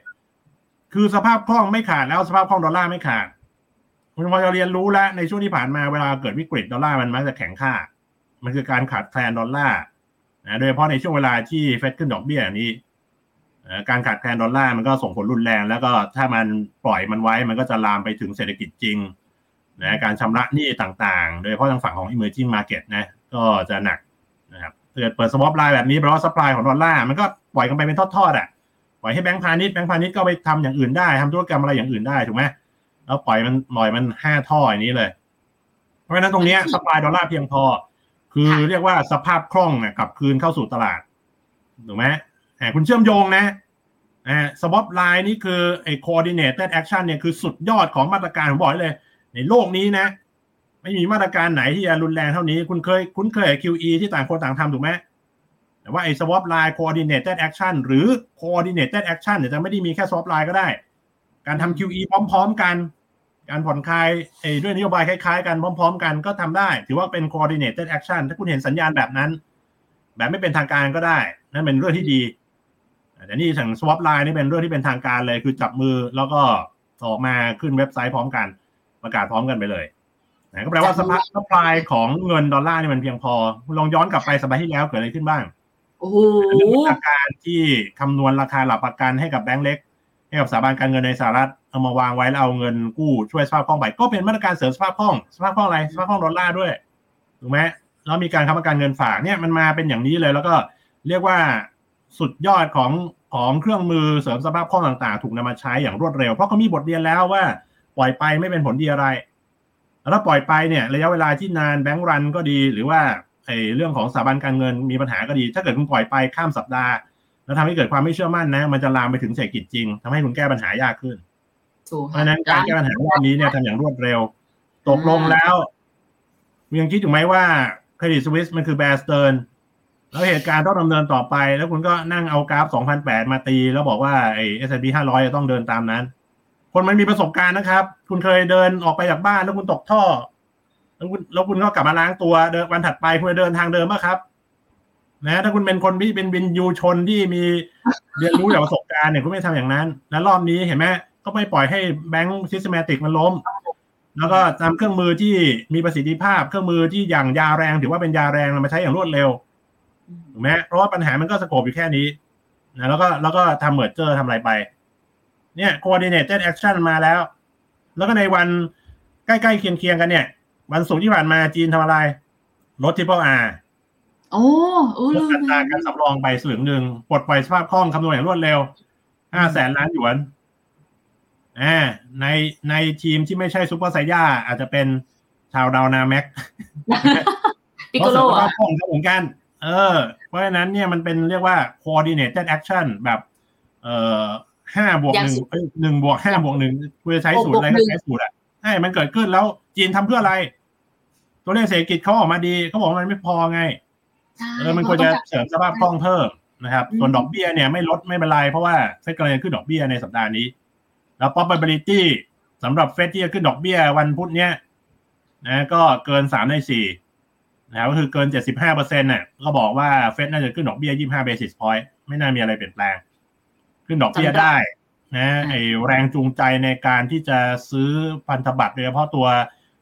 Speaker 3: คือสภาพคล่องไม่ขาดแล้วสภาพคล่องดอลลาร์ไม่ขาดคุณพอจะเรียนรู้แล้วในช่วงที่ผ่านมาเวลาเกิดวิกฤตดอลลาร์มันมักจะแข็งค่า มันคือการขาดแคลนดอลลาร์นะโดยเฉพาะในช่วงเวลาที่เฟดขึ้นดอกเบี้ยอย่างนี้เอ่อการขาดแคลนดอลลาร์มันก็ส่งผลรุนแรง แล้วก็ถ้ามันปล่อยมันไว้มันก็จะลามไปถึงเศรษฐกิจจริง นะการชำระหนี้ต่างๆ โดยเฉพาะทางฝั่งของ emerging market นะก็จะหนักนะครับถ้าเกิดเปิด swap line แบบนี้แปลว่า supply ของดอลลาร์มันก็ปล่อยกันไปเป็นทอดๆอะปล่อยให้แบงก์พาณิชย์แบงก์พาณิชย์ก็ไปทำอย่างอื่นได้ทำธุรกรรมอะไรอย่างอื่นได้ถูกไหมแล้วปล่อยมันปล่อยมันห้าท่ออย่างนี้เลย เพราะฉะนั้นตรงเนี้ย supply ดอลลาร์เพียงพอ คือ
Speaker 2: ค่ะ
Speaker 3: เรียกว่าสภาพคล่องเนี่ยกลับคืนเข้าสู่ตลาดถูกไหมอ่าคุณเชื่อมโยงนะอ่า swap line นี่คือไอ้ coordinated action เนี่ยคือสุดยอดของมาตรการผมบอกเลย ในโลกนี้นะ ไม่มีมาตรการไหนที่จะรุนแรงเท่านี้ คุณเคยคุ้นเคย QE ที่ต่างคนต่างทำถูกไหมแต่ว่าไอ้ swap line coordinated action หรือ coordinated action เนี่ยจะไม่ได้มีแค่ swap line ก็ได้ การทำ QE พร้อม ๆ กัน การผ่อนคลายไอ้ด้วยนโยบายคล้ายๆ กันพร้อม ๆ กันก็ทำได้ ถือว่าเป็น coordinated action ถ้าคุณเห็นสัญญาณแบบนั้น แบบไม่เป็นทางการก็ได้ นั่นเป็นเรื่องที่ดี แต่นี่ทาง swap line นี่เป็นเรื่องที่เป็นทางการเลย คือจับมือแล้วก็ออกมาขึ้นเว็บไซต์พร้อมกัน ประกาศพร้อมกันไปเลยนะก็แปลว่าสภาพ supply ของเงินดอลลาร์นี่มันเพียงพอ ลองย้อนกลับไปสัปดาห์ที่แล้วเกิดอะไรขึ้นบ้าง
Speaker 2: โอ้โห
Speaker 3: เรื่องมาตรการที่คำนวณราคาหลักประกันให้กับแบงก์เล็ก ให้กับสถาบันการเงินในสหรัฐเอามาวางไว้แล้วเอาเงินกู้ช่วยสภาพคล่องไป ก็เป็นมาตรการเสริมสภาพคล่องสภาพคล่องอะไรสภาพคล่องดอลลาร์ด้วยถูกไหมแล้วมีการค้ำประกันเงินฝากเนี่ยมันมาเป็นอย่างนี้เลย แล้วก็เรียกว่าสุดยอดของของเครื่องมือเสริมสภาพคล่องต่างๆ ถูกนำมาใช้อย่างรวดเร็ว เพราะเขามีบทเรียนแล้วว่า ปล่อยไปไม่เป็นผลดีอะไร แล้วถ้าปล่อยไปเนี่ยระยะเวลาที่นานแบงก์รันก็ดี หรือว่าไอ้เรื่องของสถาบันการเงินมีปัญหาก็ดี ถ้าเกิดคุณปล่อยไปข้ามสัปดาห์ แล้วทำให้เกิดความไม่เชื่อมั่นนะ มันจะลามไปถึงเศรษฐกิจจริงทำให้คุณแก้ปัญหายากขึ้น
Speaker 2: ถูก
Speaker 3: เพราะฉะนั้นการแก้ปัญหารอบนี้เนี่ยทำอย่างรวดเร็ว ตกลงแล้วคุณยังคิดอยู่ไหมว่าCredit Suisse มันคือ Bear Stearns แล้วเหตุการณ์ต้องดำเนินต่อไป แล้วคุณก็นั่งเอากราฟ 2008 มาตี แล้วบอกว่าไอ้ S&P 500 จะต้องเดินตามนั้น คนมันมีประสบการณ์นะครับ คุณเคยเดินออกไปจากบ้านแล้วคุณตกท่อ แล้วคุณแล้วคุณก็กลับมาล้างตัวเดินวันถัดไปคุณเดินทางเดิมป่ะครับ นะ ถ้าคุณเป็นคนที่เป็นวิญญูชนที่มีเรียนรู้จากประสบการณ์เนี่ยคุณไม่ทำอย่างนั้น แล้วรอบนี้เห็นไหมก็ไม่ปล่อยให้แบงก์ซิสเ e มติกมันล้ม แล้วก็นำเครื่องมือที่มีประสิทธิภาพ เครื่องมือที่อย่างยาแรง ถือว่าเป็นยาแรงมาใช้อย่างรวดเร็วถูกไหมเพราะว่าปัญหามันก็สโคปอยู่แค่นี้นะแล้วก็แล้วก็ทำเหมือนเจอทำอะไรไป เนี่ย coordinated action มาแล้ว แล้วก็ในวันใกล้ๆเคียงๆกันเนี่ย วันศุกร์ที่ผ่านมาจีนทำอะไรลด triple R
Speaker 2: โอ้โอ้
Speaker 3: ล
Speaker 2: ลื
Speaker 3: ด
Speaker 2: ม
Speaker 3: อัตราการสำรองไปสลึงหนึ่งปลดปล่อยสภาพคล่องคำนวณอย่างรวดเร็วห้าแสนล้านหยวนอ่าในในทีมที่ไม่ใช่ซูเปอร์ไซย่าอาจจะเป็นชาวดาวนาแม็ก
Speaker 2: ปิ
Speaker 3: เพ
Speaker 2: โก
Speaker 3: ราะ
Speaker 2: โล
Speaker 3: สุขภา
Speaker 2: อะ
Speaker 3: พคล่องเขาเหมือนกัน เออ เพราะฉะนั้นเนี่ยมันเป็นเรียกว่า coordinated action แบบ เอ่อ ห้าบวกหนึ่งหนึ่งบวกห้าบวกหนึ่งคุณจะใช้สูตรอะไรก็ใช้สูตรอะใช่มันเกิดขึ้นแล้วจีนทำเพื่ออะไร ตัวเลขเศรษฐกิจเขาออกมาดีเขาบอกว่ามันไม่พอไง
Speaker 2: ใช่
Speaker 3: เออมันควรจะเสริมสภาพคล่องเพิ่มนะครับ ส่วนดอกเบี้ยเนี่ยไม่ลดไม่เป็นไร เพราะว่าเฟดกำลังจะขึ้นดอกเบี้ยในสัปดาห์นี้ แล้ว probability สำหรับเฟดที่จะขึ้นดอกเบี้ยวันพุธเนี้ยนะก็เกินสามในสี่นะครับก็คือเกินเจ็ดสิบห้าเปอร์เซ็นต์น่ะก็บอกว่าเฟดน่าจะขึ้นดอกเบี้ยยี่ห้า basis point ไม่น่ามีอะไรเปลี่ยนแปลง ขึ้นดอกเบี้ยได้นะไอแรงจูงใจในการที่จะซื้อพันธบัตรโดยเฉพาะตัว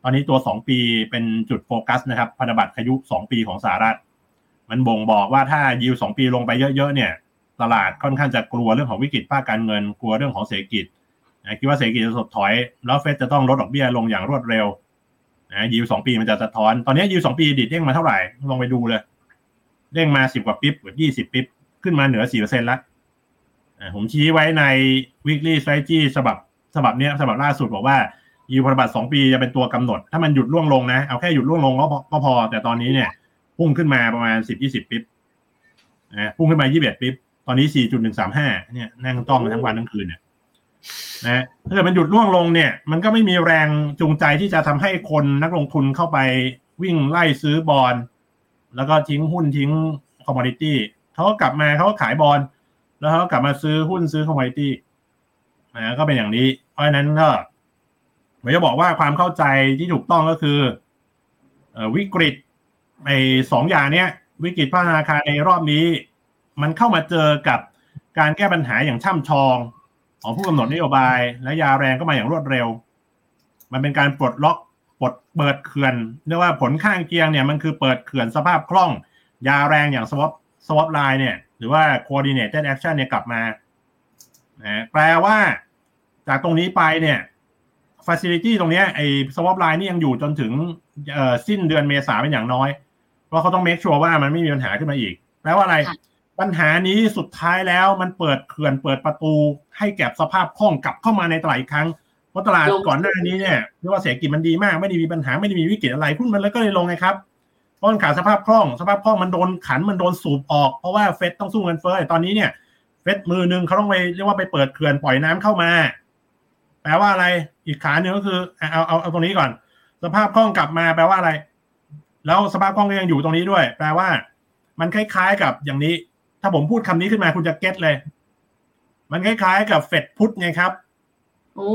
Speaker 3: ตอนนี้ตัวสองปีเป็นจุดโฟกัสนะครับ พันธบัตรอายุสองปีของสหรัฐ มันบ่งบอกว่าถ้ายิวสองปีลงไปเยอะๆ เนี่ย ตลาดค่อนข้างจะกลัวเรื่องของวิกฤตภาคการเงิน กลัวเรื่องของเศรษฐกิจนะคิดว่าเศรษฐกิจจะถดถอย แล้วเฟดจะต้องลดดอกเบี้ยลงอย่างรวดเร็วนะยิวสองปีมันจะสะท้อน ตอนนี้ยิวสองปีดิดเด้งมาเท่าไหร่ ลองไปดูเลย เด้งมาสิบกว่าปิ๊บกว่ายี่สิบปิ๊บขึ้นมาเหนือสี่เปอร์เซ็นต์ละอ่า ผมชี้ไว้ใน weekly strategy ฉบับฉบับเนี้ยฉบับล่าสุดบอกว่ายิวพันธบัตรสองปีจะเป็นตัวกำหนด ถ้ามันหยุดร่วงลงนะเอาแค่หยุดร่วงลงก็พอก็พอ แต่ตอนนี้เนี่ย พุ่งขึ้นมาประมาณสิบยี่สิบ bip นะพุ่งขึ้นมายี่สิบเอ็ด bip ตอนนี้สี่จุดหนึ่งสามห้าเนี่ยนั่งจ้องทั้งวันทั้งคืนเนี่ยนะถ้าเกิดมันหยุดร่วงลงเนี่ย มันก็ไม่มีแรงจูงใจที่จะทำให้คนนักลงทุนเข้าไปวิ่งไล่ซื้อบอลแล้วก็ทิ้งหุ้นทิ้ง commodityเขาก็กลับมาเขาก็ขายบอล แล้วเขากลับมาซื้อหุ้นซื้อ commodity นะก็เป็นอย่างนี้ เพราะฉะนั้นก็ผมจะบอกว่าความเข้าใจที่ถูกต้องก็คือเอวิกฤตไอ้สองอย่างเนี้ย วิกฤตภาคธนาคารในรอบนี้ มันเข้ามาเจอกับการแก้ปัญหาอย่างช่ำชอง ของผู้กำหนดนโยบาย และยาแรงก็มาอย่างรวดเร็ว มันเป็นการปลดล็อกปลดเปิดเขื่อนเรียกว่าผลข้างเคียงเนี่ยมันคือเปิดเขื่อนสภาพคล่อง ยาแรงอย่าง swap swap line เนี่ย หรือว่า coordinated action เนี่ยกลับมานะแปลว่า จากตรงนี้ไปเนี่ย facility ตรงเนี้ยไอ้ swap line นี่ยังอยู่จนถึงเอ่อสิ้นเดือนเมษาเป็นอย่างน้อย เพราะเขาต้อง make sure ว่ามันไม่มีปัญหาขึ้นมาอีก แปลว่าอะไร
Speaker 2: ค่ะ
Speaker 3: ปัญหานี้สุดท้ายแล้วมันเปิดเขื่อนเปิดประตู ให้แก็บสภาพคล่องกลับเข้ามาในตลาดอีกครั้งเพราะตลาด
Speaker 2: ลง
Speaker 3: ก่อนหน้านี้เนี่ยเรียกว่าเศรษฐกิจมันดีมากไม่ได้มีปัญหาไม่ได้มีวิกฤตอะไรหุ้นมันแล้วก็เลยลงไงครับ เพราะมันขาดสภาพคล่องสภาพคล่องมันโดนขันมันโดนสูบออกเพราะว่าเฟดต้องสู้เงินเฟ้อตอนนี้เนี่ย เฟดมือหนึ่งเขาต้องไปเรียกว่าไปเปิดเขื่อนปล่อยน้ำเข้ามา แปลว่าอะไรอีกขาหนึ่งก็คือเอาเอาเอาตรงนี้ก่อน สภาพคล่องกลับมาแปลว่าอะไร แล้วสภาพคล่องก็ยังอยู่ตรงนี้ด้วย แปลว่า มันคล้ายๆกับอย่างนี้ ถ้าผมพูดคำนี้ขึ้นมาคุณจะเก็ตเลย มันคล้ายๆ กับเฟดพุทธไงครับ
Speaker 2: โอ้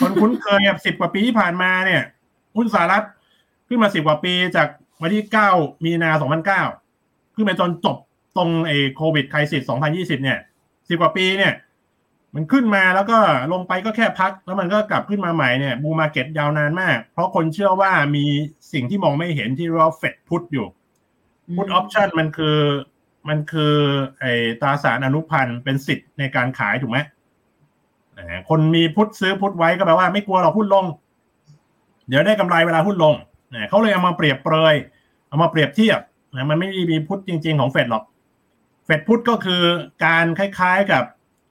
Speaker 3: คนคุ้นเคยแบบสิบกว่าปีที่ผ่านมาเนี่ยหุ้นสหรัฐขึ้นมาสิบกว่าปีจาก วันที่เก้ามีนาสองพันเก้าขึ้นไปจนจบตรงไอ้โควิดไครซิสสองพันยี่สิบเนี่ยสิบกว่าปีเนี่ย มันขึ้นมาแล้วก็ลงไปก็แค่พัก แล้วมันก็กลับขึ้นมาใหม่เนี่ยบูมาเก็ตยาวนานมาก เพราะคนเชื่อว่ามีสิ่งที่มองไม่เห็นที่เรียกว่าเฟดพุทอยู่พุทออปชันมันคือมันคือไอ้ตราสารอนุพันธ์เป็นสิทธิ์ในการขายถูกไหมคนมีพุทซื้อพุทไว้ก็แปลว่าไม่กลัวหรอกหุ้นลง เดี๋ยวได้กำไรเวลาหุ้นลง นะเขาเลยเอามาเปรียบเปรยเอามาเปรียบเทียบนะมันไม่ได้มีพุทธจริง ๆ ของเฟดหรอก เฟดพุทธก็คือการคล้ายๆกับ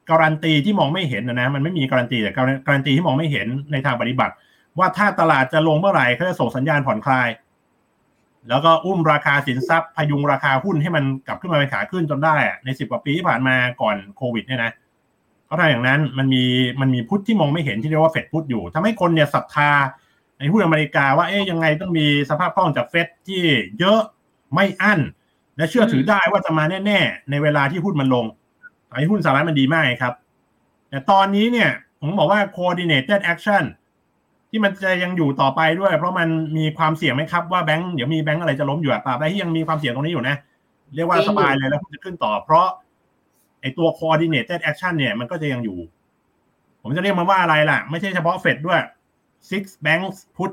Speaker 3: การันตีที่มองไม่เห็นนะนะมันไม่มีการันตีแต่การันตีที่มองไม่เห็นในทางปฏิบัติ ว่าถ้าตลาดจะลงเมื่อไหร่เขาจะส่งสัญญาณผ่อนคลาย แล้วก็อุ้มราคาสินทรัพย์พยุงราคาหุ้นให้มันกลับขึ้นมาเป็นขาขึ้นจนได้ในสิบกว่าปีที่ผ่านมาก่อนโควิดเนี่ยนะเขาทำอย่างนั้นมันมีมันมีพุทธที่มองไม่เห็นที่เรียกว่าเฟดพุทธอยู่ทำให้คนเนี่ยศรัทธา ในหุ้นอเมริกาว่าเอ๊ยยังไงต้องมีสภาพคล่องจากเฟดที่เยอะไม่อั้น และเชื่อถือได้ว่าจะมาแน่ ๆ ในเวลาที่หุ้นมันลงไอ้หุ้นสหรัฐมันดีมากครับ แต่ตอนนี้เนี่ยผมบอกว่า coordinated action ที่มันจะยังอยู่ต่อไปด้วย เพราะมันมีความเสี่ยงไหมครับว่าแบงก์เดี๋ยวมีแบงก์อะไรจะล้มอยู่อะตราบใดที่ยังมีความเสี่ยงตรงนี้อยู่นะ เรียกว่าสบายเลยแล้วคุณจะขึ้นต่อ เพราะไอตัว coordinated action เนี่ยมันก็จะยังอยู่ ผมจะเรียกมันว่าอะไรล่ะ ไม่ใช่เฉพาะเฟดด้วย six banks put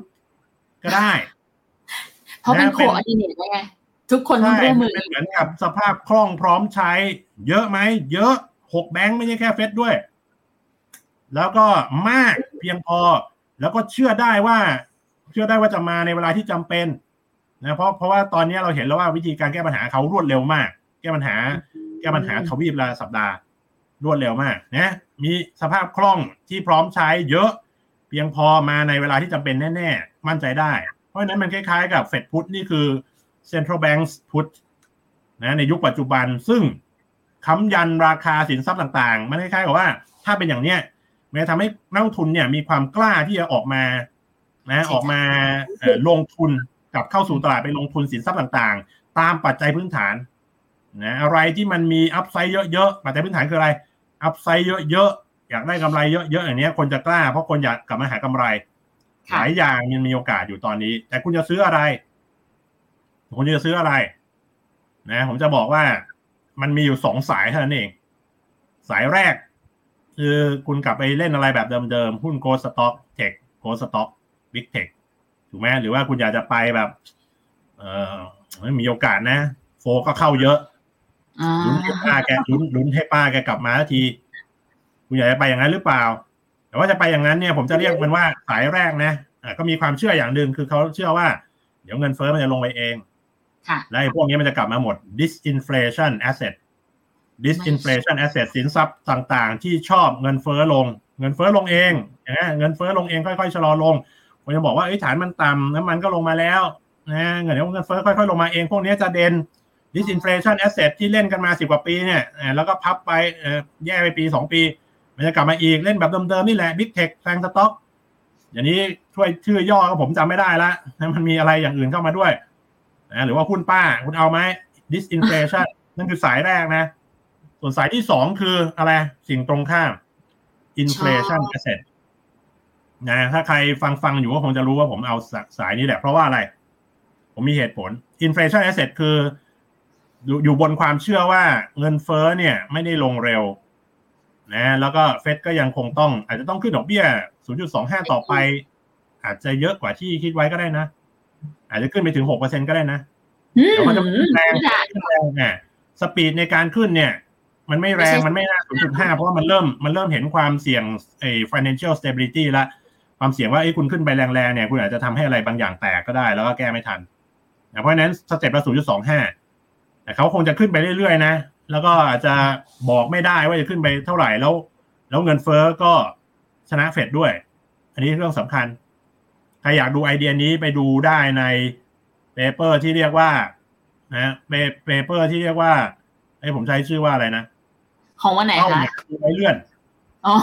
Speaker 3: ก็ได้
Speaker 2: เพราะเป็น
Speaker 3: นะ
Speaker 2: โค
Speaker 3: เป็น
Speaker 2: ออดิเนตไงทุกคนต้อง
Speaker 3: ใช่
Speaker 2: ร่วม
Speaker 3: มั
Speaker 2: มื
Speaker 3: น
Speaker 2: อ
Speaker 3: เป็นเหมือนกับสภาพคล่องพร้อมใช้ เยอะไหม เยอะหกแบงค์ไม่ใช่แค่เฟดด้วย แล้วก็มากเพียงพอ แล้วก็เชื่อได้ว่า เชื่อได้ว่าจะมาในเวลาที่จำเป็นนะเพราะเพราะว่าตอนนี้เราเห็นแล้วว่าวิธีการแก้ปัญหาเขารวดเร็วมาก แก้ปัญหา แก้ปัญหาทวีปละสัปดาห์ รวดเร็วมากนะมีสภาพคล่องที่พร้อมใช้เยอะเพียงพอมาในเวลาที่จำเป็นแน่ ๆ มั่นใจได้ เพราะฉะนั้นมันคล้ายๆกับเฟดพุทนี่คือ central banks put นะในยุคปัจจุบันซึ่งค้ำยันราคาสินทรัพย์ต่างๆ มันคล้ายๆกับว่า ถ้าเป็นอย่างเนี้ยมันจะทำให้นักลงทุนเนี่ยมีความกล้าที่จะออกมานะออกมาลงทุนกับเข้าสู่ตลาดไปลงทุนสินทรัพย์ต่างๆ ตามปัจจัยพื้นฐานนะอะไรที่มันมีอัพไซด์เยอะๆปัจจัยพื้นฐานคืออะไรอัพไซด์เยอะๆ อยากได้กำไรเยอะๆอย่างเนี้ยคนจะกล้าเพราะคนอยากกลับมาหากำไรห
Speaker 2: ค่ะ
Speaker 3: ลายอย่างมันมีโอกาสอยู่ตอนนี้ แต่คุณจะซื้ออะไร คุณจะซื้ออะไร นะ ผมจะบอกว่ามันมีอยู่สองสายเท่านั้นเอง สายแรก คือคุณกลับไปเล่นอะไรแบบเดิมๆหุ้น growth stock tech growth stock big tech ถูกไหมหรือว่าคุณอยากจะไปแบบ เออมีโอกาสนะ flow ก็เข้าเยอะ
Speaker 2: อ่า
Speaker 3: ลุ้นให้ป้าแกลุ้นลุ้นให้ป้าแกกลับมาสักที คุณอยากจะไปอย่างนั้นหรือเปล่า แต่ว่าจะไปอย่างนั้นเนี่ยผมจะเรียกมันว่าสายแรกนะอะก็มีความเชื่ออย่างหนึ่งคือเขาเชื่อว่า เดี๋ยวเงินเฟ้อมันจะลงไปเอง
Speaker 2: ค่ะ
Speaker 3: และไอ้พวกนี้มันจะกลับมาหมด disinflation asset disinflation asset สินทรัพย์ต่างๆ ที่ชอบเงินเฟ้อลง เงินเฟ้อลงเองนะเงินเฟ้อลงเองค่อยๆชะลอลงผมจะบอกว่าไอ้ยฐานมันต่ำน้ำมันก็ลงมาแล้วนะเงินเดี๋ยวเงินเฟ้อค่อยๆลงมาเอง พวกนี้จะเด่น disinflation asset ที่เล่นกันมาสิบกว่าปีเนี่ยอ่าแล้วก็พับไปเอ่อแย่ไปปีสองปี มันจะกลับมาอีกเล่นแบบเดิมๆนี่แหละ big tech แฟงสต็อกอย่างนี้ช่วยชื่อย่อก็ผมจำไม่ได้ละนะมันมีอะไรอย่างอื่นเข้ามาด้วยนะหรือว่าหุ้นป้าคุณเอาไหม disinflation นั่นคือสายแรกนะ ส่วนสายที่สองคืออะไรสิ่งตรงข้าม inflation
Speaker 2: ชอบ
Speaker 3: asset นะถ้าใครฟังฟังอยู่ก็คงจะรู้ว่าผมเอาสสายนี้แหละ เพราะว่าอะไร ผมมีเหตุผล inflation asset คือ อยู่อยู่บนความเชื่อว่าเงินเฟ้อเนี่ย ไม่ได้ลงเร็ว นะแล้วก็เฟดก็ยังคงต้อง อาจจะต้องขึ้นดอกเบี้ย 0.25 ต่อไป อาจจะเยอะกว่าที่คิดไว้ก็ได้นะ อาจจะขึ้นไปถึง 6%ก็ได้นะ
Speaker 2: อืม
Speaker 3: เดี๋ยวมันจะขึ้นแรง
Speaker 2: ไม่ได้
Speaker 3: ขึ้นแรงอะสปีดในการขึ้นเนี่ย มันไม่แรง
Speaker 2: ไม่ใช่
Speaker 3: มันไม่น่า 0.5 เพราะว่ามันเริ่มมันเริ่มเห็นความเสี่ยงไอ้ financial stability ละความเสี่ยงว่าไอ้ยคุณขึ้นไปแรงๆเนี่ย คุณอาจจะทำให้อะไรบางอย่างแตกก็ได้ แล้วก็แก้ไม่ทันนะเพราะฉะนั้น step ละ 0.25แต่เขาคงจะขึ้นไปเรื่อยๆนะ แล้วก็อาจจะบอกไม่ได้ว่าจะขึ้นไปเท่าไหร่แล้ว แล้วเงินเฟ้อก็ชนะเฟดด้วย อันนี้เรื่องสำคัญ ใครอยากดูไอเดียนี้ไปดูได้ใน paper ที่เรียกว่านะเป paper ที่เรียกว่าไอ้ผมใช้ชื่อว่าอะไรนะ
Speaker 2: ของวันไหน
Speaker 3: เป้าหมายคะมีไว้เลื่อน
Speaker 2: อ๋อ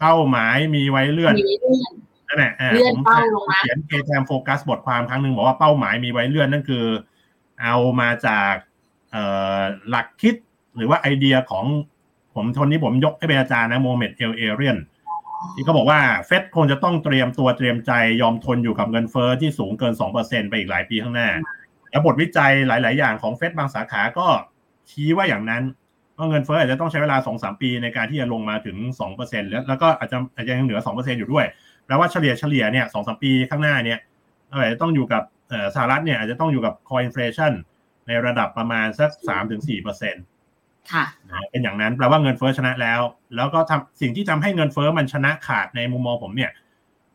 Speaker 3: เป้าหมายมีไว้เลื่อน
Speaker 2: มีเรื่อง
Speaker 3: นั่นแหละอ่า
Speaker 2: เลื่อน
Speaker 3: ผม
Speaker 2: เป้าลงมา
Speaker 3: เขียน KTAM Focus บทความครั้งหนึ่งบอกว่าเป้าหมายมีไว้เลื่อนนั่นคือ เอามาจากเอ่อ หลักคิดหรือว่าไอเดียของผมท่านนี้ผมยกให้เป็นอาจารย์นะ Mohamed El-Erian ที่เขาบอกว่าเฟดคงจะต้องเตรียมตัวเตรียมใจยอมทนอยู่กับเงินเฟ้อที่สูงเกิน 2%ไปอีกหลายปีข้างหน้า แล้วบทวิจัยหลาย ๆ อย่างของเฟดบางสาขาก็ชี้ว่าอย่างนั้นว่าเงินเฟ้ออาจจะต้องใช้เวลา 2-3 ปีในการที่จะลงมาถึง 2%แล้วแล้วก็อาจจะอาจจะยังเหลือ 2%อยู่ด้วยแปลว่าเฉลี่ยเฉลี่ยเนี่ย2-3ปีข้างหน้าเนี่ยอาจจะต้องอยู่กับสหรัฐเนี่ยอาจจะต้องอยู่กับ core inflation ในระดับประมาณสัก3-4%
Speaker 2: ค่ะ
Speaker 3: นะเป็นอย่างนั้นแปลว่าเงินเฟ้อชนะแล้ว แล้วก็ทำสิ่งที่ทำให้เงินเฟ้อมันชนะขาดในมุมมองผมเนี่ย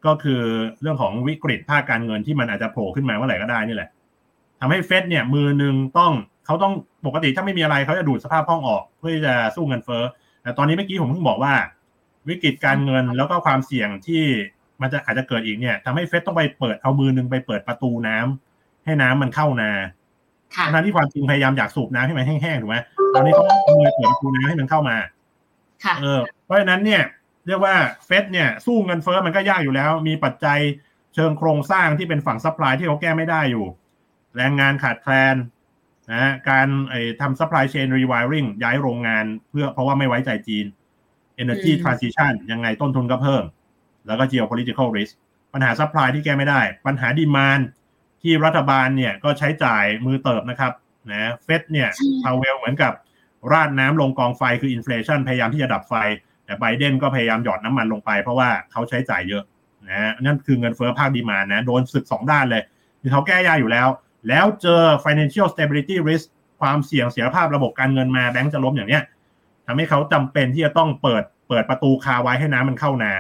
Speaker 3: ก็คือเรื่องของวิกฤตภาคการเงินที่มันอาจจะโผล่ขึ้นมาเมื่อไหร่ก็ได้นี่แหละทำให้เฟดเนี่ยมือหนึ่งต้องเขาต้องปกติถ้าไม่มีอะไรเขาจะดูดสภาพคล่องออก เพื่อที่จะสู้เงินเฟ้อแต่ตอนนี้เมื่อกี้ผมเพิ่งบอกว่า วิกฤตการเงินแล้วก็ความเสี่ยงที่มันจะอาจจะเกิดอีกเนี่ยทำให้เฟดต้องไปเปิดเอามือหนึ่งไปเปิดประตูน้ำให้น้ำมันเข้านา
Speaker 2: ค่ะ
Speaker 3: ทั้งที่ความจริงพยายามอยากสูบน้ำให้มันแห้งๆถูกไหมตอนนี้เขาต้องเอามือเปิดประตูน้ำให้มันเข้ามา
Speaker 2: ค่ะ
Speaker 3: เออ เพราะฉะนั้นเนี่ยเรียกว่าเฟดเนี่ยสู้เงินเฟ้อมันก็ยากอยู่แล้ว มีปัจจัยเชิงโครงสร้างที่เป็นฝั่ง supply ที่เขาแก้ไม่ได้อยู่ แรงงานขาดแคลนนะการไอ้ทำ supply chain rewiring ย้ายโรงงานเพื่อเพราะว่าไม่ไว้ใจจีน Energy
Speaker 2: อืม
Speaker 3: Transition ยังไงต้นทุนก็เพิ่ม แล้วก็ geopolitical risk ปัญหา supply ที่แก้ไม่ได้ ปัญหา demand ที่รัฐบาลเนี่ยก็ใช้จ่ายมือเติบนะครับนะเฟดเนี่ย
Speaker 2: ใช่
Speaker 3: พาวเวลเหมือนกับราดน้ำลงกองไฟคืออินฟล t ชันพยายามที่จะดับไฟ แต่ไบเดนก็พยายามหยอดน้ำมันลงไปเพราะว่าเขาใช้จ่ายเยอะนะนั่นคือเงินเฟ้อภาคดีมานนะโดนศึกสองด้านเลยคือเขาแก้ยากอยู่แล้ว แล้วเจอ financial stability risk ความเสี่ยงเสียภาพระบบการเงินมาแบงก์จะล้มอย่างเนี้ยทำให้เขาจำเป็นที่จะต้องเปิดเปิดประตูคาไว้ให้น้ำมันเข้านา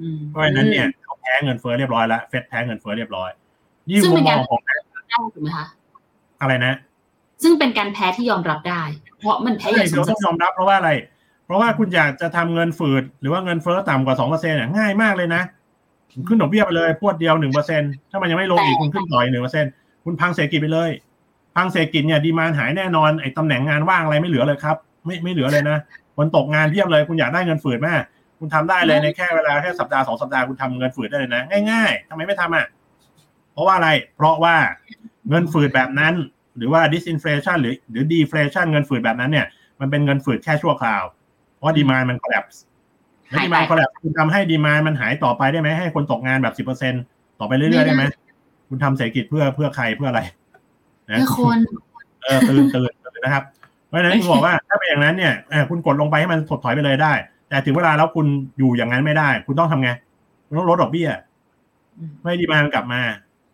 Speaker 2: อืม
Speaker 3: เพราะฉะนั้นเนี่ยเขาแพ้เงินเฟ้อเรียบร้อยแล้วเฟดแพ้เงินเฟ้อเรียบร้อย นี่
Speaker 2: ซึ่ง
Speaker 3: มุ
Speaker 2: เป็
Speaker 3: ม
Speaker 2: น
Speaker 3: ม
Speaker 2: กา
Speaker 3: อ
Speaker 2: ร
Speaker 3: งของ
Speaker 2: ได้ถูกไหมคะ
Speaker 3: อะไรนะ
Speaker 2: ซึ่งเป็นการแพ้ที่ยอมรับได้ เพราะมันแพ้อ
Speaker 3: ใช่
Speaker 2: ย่างสม
Speaker 3: เรา
Speaker 2: ศั
Speaker 3: ต้
Speaker 2: ก
Speaker 3: อง
Speaker 2: ดิ์
Speaker 3: ยอมรับเพราะว่าอะไร เพราะว่าคุณอยากจะทำเงินฝืด หรือว่าเงินเฟ้อต่ำกว่าสองเปอร์เซ็นต์ง่ายมากเลยนะคุณขึ้นดอกเบี้ยไปเลยพวดเดียวหนึ่งเปอร์เซ็นถ้ามันยังไม่ลงอีกคุณขึ้นต่ออีกหนึ่งเปอร์เซ็นคุณพังเศรษฐกิจไปเลย พังเศรษฐกิจเนี่ยดีมานหายแน่นอนไอ้ตำแหน่งงานว่างอะไรไม่เหลือเลยครับ ไม่ไม่เหลือเลยนะคนตกงานเพียบเลย คุณอยากได้เงินฝืดมากคุณทำได้เลยในแค่เวลาแค่สัปดาห์สองสัปดาห์คุณทำเงินฝืดได้เลยนะ ง่าย ๆทำไมไม่ทำอะเพ ราะว่าอะไร เพราะว่าเงินฝืดแบบนั้น หรือว่า disinflation หรือหรือ deflation เงินฝืดแบบนั้นเนี่ย มันเป็นเงินฝืดแค่ชั่วคราว เพราะดีมานมัน collapse แล้ว
Speaker 2: หาย
Speaker 3: ดี
Speaker 2: ไป
Speaker 3: มาน collapse คุณทำให้ดีมานมันหายต่อไปได้ไหมให้คนตกงานแบบสิบเปอร์เซ็นต่อไปเรื่อยๆได้ไหมคุณทำเศรษฐกิจเพื่อเพื่อใครเพื่ออะไรนะ
Speaker 2: เพื่อคน
Speaker 3: เออตื่นตื่นตื่นนะครับ เพราะฉะนั้นผมบอกว่าถ้าเป็นอย่างนั้นเนี่ยเออคุณกดลงไปให้มันถดถอยไปเลยได้ แต่ถึงเวลาแล้วคุณอยู่อย่างนั้นไม่ได้ คุณต้องทำไงคุณต้องลดดอกเบี้ย
Speaker 2: อืม
Speaker 3: เพื่อให้ดีมานมันกลับมา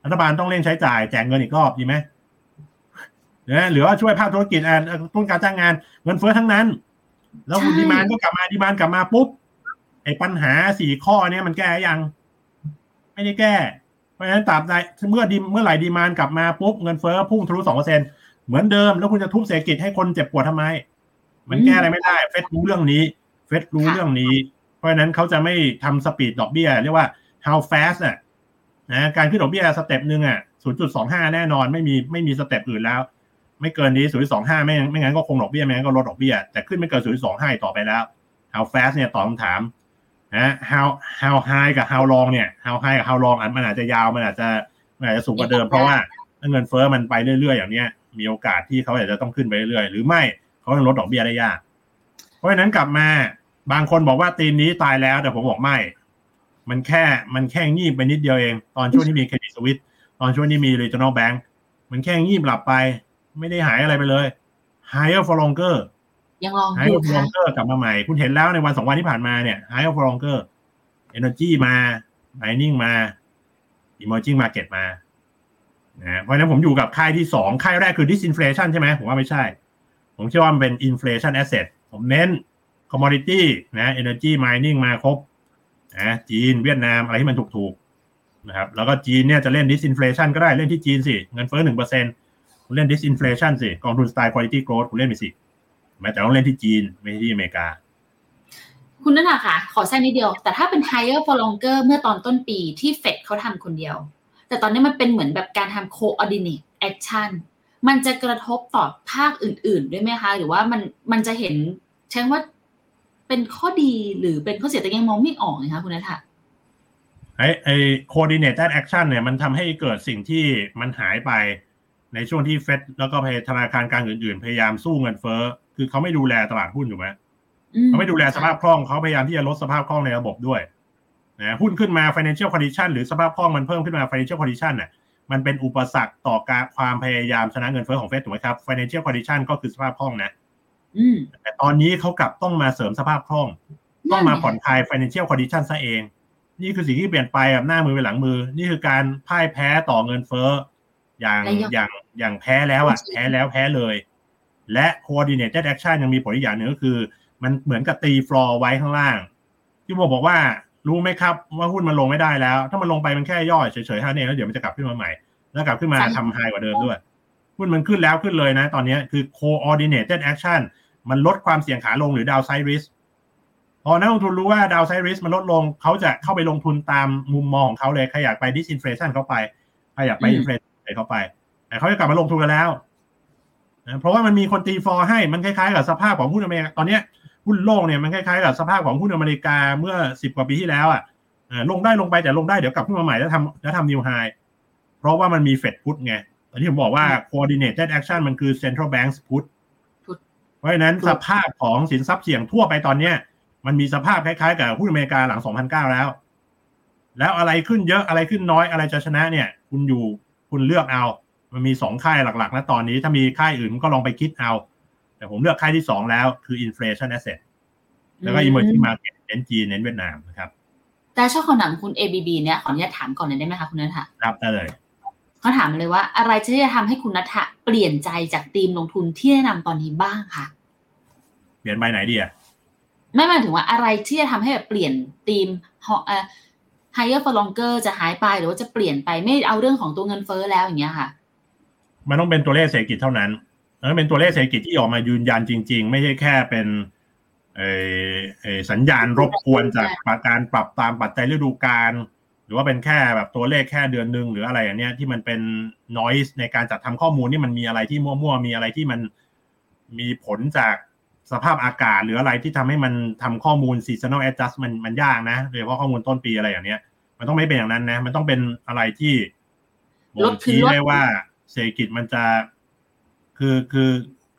Speaker 3: รัฐบาลต้องเร่งใช้จ่ายแจกเงินอีกรอบดีไหมนะหรือว่าช่วยภาคธุรกิจอ่าต้นการจ้างงานเงินเฟ้อทั้งนั้น แล้วคุณ
Speaker 2: ใช่
Speaker 3: ดีมานก็กลับมาดีมานกลับมาปุ๊บไอ้ปัญหาสี่ข้อเนี้ยมันแก้ยัง ไม่ได้แก้ เพราะฉะนั้นตราบใดเมื่อดีเมื่อไหร่ดีมานกลับมาปุ๊บเงินเฟ้อพุ่งทะลุสองเปอร์เซ็นเหมือนเดิมแล้วคุณจะทุบเศรษฐกิจให้คนเจ็บปวดทำไม มันแก้อะไรไม่ได้ เฟดรู้เรื่องนี้ เฟดรู้
Speaker 2: ค่ะ
Speaker 3: เรื่องนี้ เพราะฉะนั้นเขาจะไม่ทำ speed ดอกเบี้ยเรียกว่า how fast อะ นะการขึ้นดอกเบี้ย step หนึ่งอะ0.25แน่นอนไม่มีไม่มี step อื่นแล้ว ไม่เกินนี้0.25ไม่งั้นไม่งั้นก็คงดอกเบี้ยไม่งั้นก็ลดดอกเบี้ยแต่ขึ้นไม่เกิน0.25อีกต่อไปแล้ว how fast เนี่ยตอบคำถามนะ how how high กับ how long เนี่ย how high กับ how long อันมันอาจจะยาวมันอาจจะมันอาจจะสูงกว่าเดิมเพราะว่าเงินเฟ้อมันไปเรื่อยๆอย่างเนี้ยมีโอกาสที่เขาอาจจะต้องขึ้นไปเรื่อยๆหรือไม่เขาต้องลดดอกเบี้ยได้ยาก เพราะฉะนั้นกลับมาบางคนบอกว่าทีมนี้ตายแล้วแต่ผมบอกไม่ มันแค่มันแค่งีบไปนิดเดียวเอง ตอนช่วงที่มีเครดิตสวิตตอนช่วงที่มี regional bank มันแค่งีบหลับไป ไม่ได้หายอะไรไปเลย higher for longer
Speaker 2: ยังลอง
Speaker 3: higher
Speaker 2: ดู
Speaker 3: for
Speaker 2: ค่ะ
Speaker 3: longer กลับมาใหม่ คุณเห็นแล้วในวันสองวันที่ผ่านมาเนี่ย higher for longer energy มา mining มา emerging market มานะเพราะฉะนั้นผมอยู่กับค่ายที่สองค่ายแรกคือ disinflation ใช่ไหมผมว่าไม่ใช่ ผมเชื่อว่ามันเป็น inflation asset ผมเน้น commodity นะ energy mining มาครบ นะจีนเวียดนามอะไรที่มันถูกๆนะครับ แล้วก็จีนเนี่ยจะเล่น disinflation ก็ได้เล่นที่จีนสิเงินเฟ้อหนึ่งเปอร์เซ็นคุณเล่น disinflation สิกองทุนสไตล์ quality growth คุณเล่นไปสิแม้แต่ต้องเล่นที่จีนไม่ใช่ที่อเมริกา
Speaker 2: คุณนั่นน่ะค่ะ ขอแทรกนิดเดียว แต่ถ้าเป็น higher for longer เมื่อตอนต้นปีที่เฟดเขาทำคนเดียว แต่ตอนนี้มันเป็นเหมือนแบบการทำ coordinate action มันจะกระทบต่อภาคอื่น ๆ ด้วยไหมคะ หรือว่ามันมันจะเห็นใช้ว่า เป็นข้อดีหรือเป็นข้อเสียแต่ยังมองไม่ออกนะคะคุณนัทะ
Speaker 3: ไอ้ไอ้ coordinated action เนี่ยมันทำให้เกิดสิ่งที่มันหายไปในช่วงที่เฟดแล้วก็ธนาคารกลางอื่นๆ พยายามสู้เงินเฟ้อคือเขาไม่ดูแลตลาดหุ้นถูกไหม
Speaker 2: อื
Speaker 3: เขาไม่ดูแลสภาพคล่องเขาพยายามที่จะลดสภาพคล่องในระบบด้วยนะหุ้นขึ้นมา financial condition หรือสภาพคล่องมันเพิ่มขึ้นมา financial condition น่ะมันเป็นอุปสรรคต่อการความพยายามชนะเงินเฟ้อของเฟดถูกไหมครับ financial condition ก็คือสภาพคล่องนะ
Speaker 2: อืม
Speaker 3: แต่ตอนนี้เขากลับต้องมาเสริมสภาพคล่อง ต้องมาผ่อนคลาย financial condition ซะเอง นี่คือสิ่งที่เปลี่ยนไปแบบหน้ามือไปหลังมือ นี่คือการพ่ายแพ้ต่อเงินเฟ้ออย่าง
Speaker 2: ระยะ
Speaker 3: อย่างอย่างแพ้แล้วอะ
Speaker 2: ใช่
Speaker 3: แพ้แล้วแพ้เลย และ coordinated action ยังมีผลอีกอย่างหนึ่งก็คือ มันเหมือนกับตีฟลอร์ไว้ข้างล่างที่ผมบอกว่ารู้ไหมครับว่าหุ้นมันลงไม่ได้แล้ว ถ้ามันลงไปมันแค่ย่อยเฉยๆเท่านั้นเองแล้วเดี๋ยวมันจะกลับขึ้นมาใหม่ แล้วกลับขึ้นมาทำไฮกว่าเดิมด้วยหุ้นมันขึ้นแล้วขึ้นเลยนะ ตอนนี้คือ coordinated action มันลดความเสี่ยงขาลงหรือ downside risk พอนักลงทุนรู้ว่า downside risk มันลดลง เขาจะเข้าไปลงทุนตามมุมมองของเขาเลยใครอยากไป disinflation เข้าไปใครอยากไป
Speaker 2: อืม
Speaker 3: inflation เข้าไปแต่เขาจะกลับมาลงทุนกันแล้วนะเพราะว่ามันมีคนตีฟอร์ให้มันคล้ายๆกับสภาพของหุ้นอเมริกาตอนเนี้ยหุ้นโลกเนี่ยมันคล้ายๆกับสภาพของหุ้นอเมริกาเมื่อสิบกว่าปีที่แล้วอะเอ่อลงได้ลงไปแต่ลงได้เดี๋ยวกลับขึ้นมาใหม่แล้วทำแล้วทำนิวไฮเพราะว่ามันมีเฟดพุทไงตอนที่ผมบอกว่า coordinated action มันคือ central banks put
Speaker 2: Put
Speaker 3: เพ ราะฉะนั้น
Speaker 2: ครับ
Speaker 3: สภาพของสินทรัพย์เสี่ยงทั่วไปตอนเนี้ย มันมีสภาพคล้ายๆกับหุ้นอเมริกาหลัง 2009 แล้ว แล้วอะไรขึ้นเยอะอะไรขึ้นน้อยอะไรจะชนะเนี่ย คุณอยู่คุณเลือกเอา มันมีสองค่ายหลักๆนะตอนนี้ ถ้ามีค่ายอื่นก็ลองไปคิดเอา แต่ผมเลือกค่ายที่สองแล้วคือ inflation asset แล้วก็ emerging market เน้นจีนเน้นเวียดนามนะครับ
Speaker 2: แต่ชอบคำถามคุณ ABB เนี่ยขออนุญาตถามก่อนเลยได้ไหมคะคุณนัทะ
Speaker 3: ครับได้เลย
Speaker 2: เขาถามมาเลยว่า อะไรที่จะทำให้คุณนัทะเปลี่ยนใจจากทีมลงทุนที่แนะนำตอนนี้บ้างคะ
Speaker 3: เปลี่ยนไปไหนดีอะ
Speaker 2: ไม่หมายถึงว่าอะไรที่จะทำให้แบบเปลี่ยนทีมเอ่อ higher for longer จะหายไปหรือว่าจะเปลี่ยนไปไม่เอาเรื่องของตัวเงินเฟ้อแล้วอย่างเงี้ยค่ะ
Speaker 3: มันต้องเป็นตัวเลขเศรษฐกิจเท่านั้นแล้วเป็นตัวเลขเศรษฐกิจที่ออกมายืนยันจริง ๆ ไม่ใช่แค่เป็นเอ่อเอ่อสัญญาณรบกวนจากการปรับตามปัจจัยฤดูกาลห รือว่าเป็นแค่แบบตัวเลขแค่เดือนหนึ่งหรืออะไรอย่างเนี้ยที่มันเป็น noise ในการจัดทำข้อมูลนี่มันมีอะไรที่มั่วๆมีอะไรที่มันมีผลจากสภาพอากาศ หรืออะไรที่ทำให้มันทำข้อมูล seasonal adjust มันมันยากนะโดยเฉพาะข้อมูลต้นปีอะไรอย่างเนี้ย มันต้องไม่เป็นอย่างนั้นนะ มันต้องเป็นอะไรที่บ่งชี้ได้ว่าเศรษฐกิจมันจะคือคือ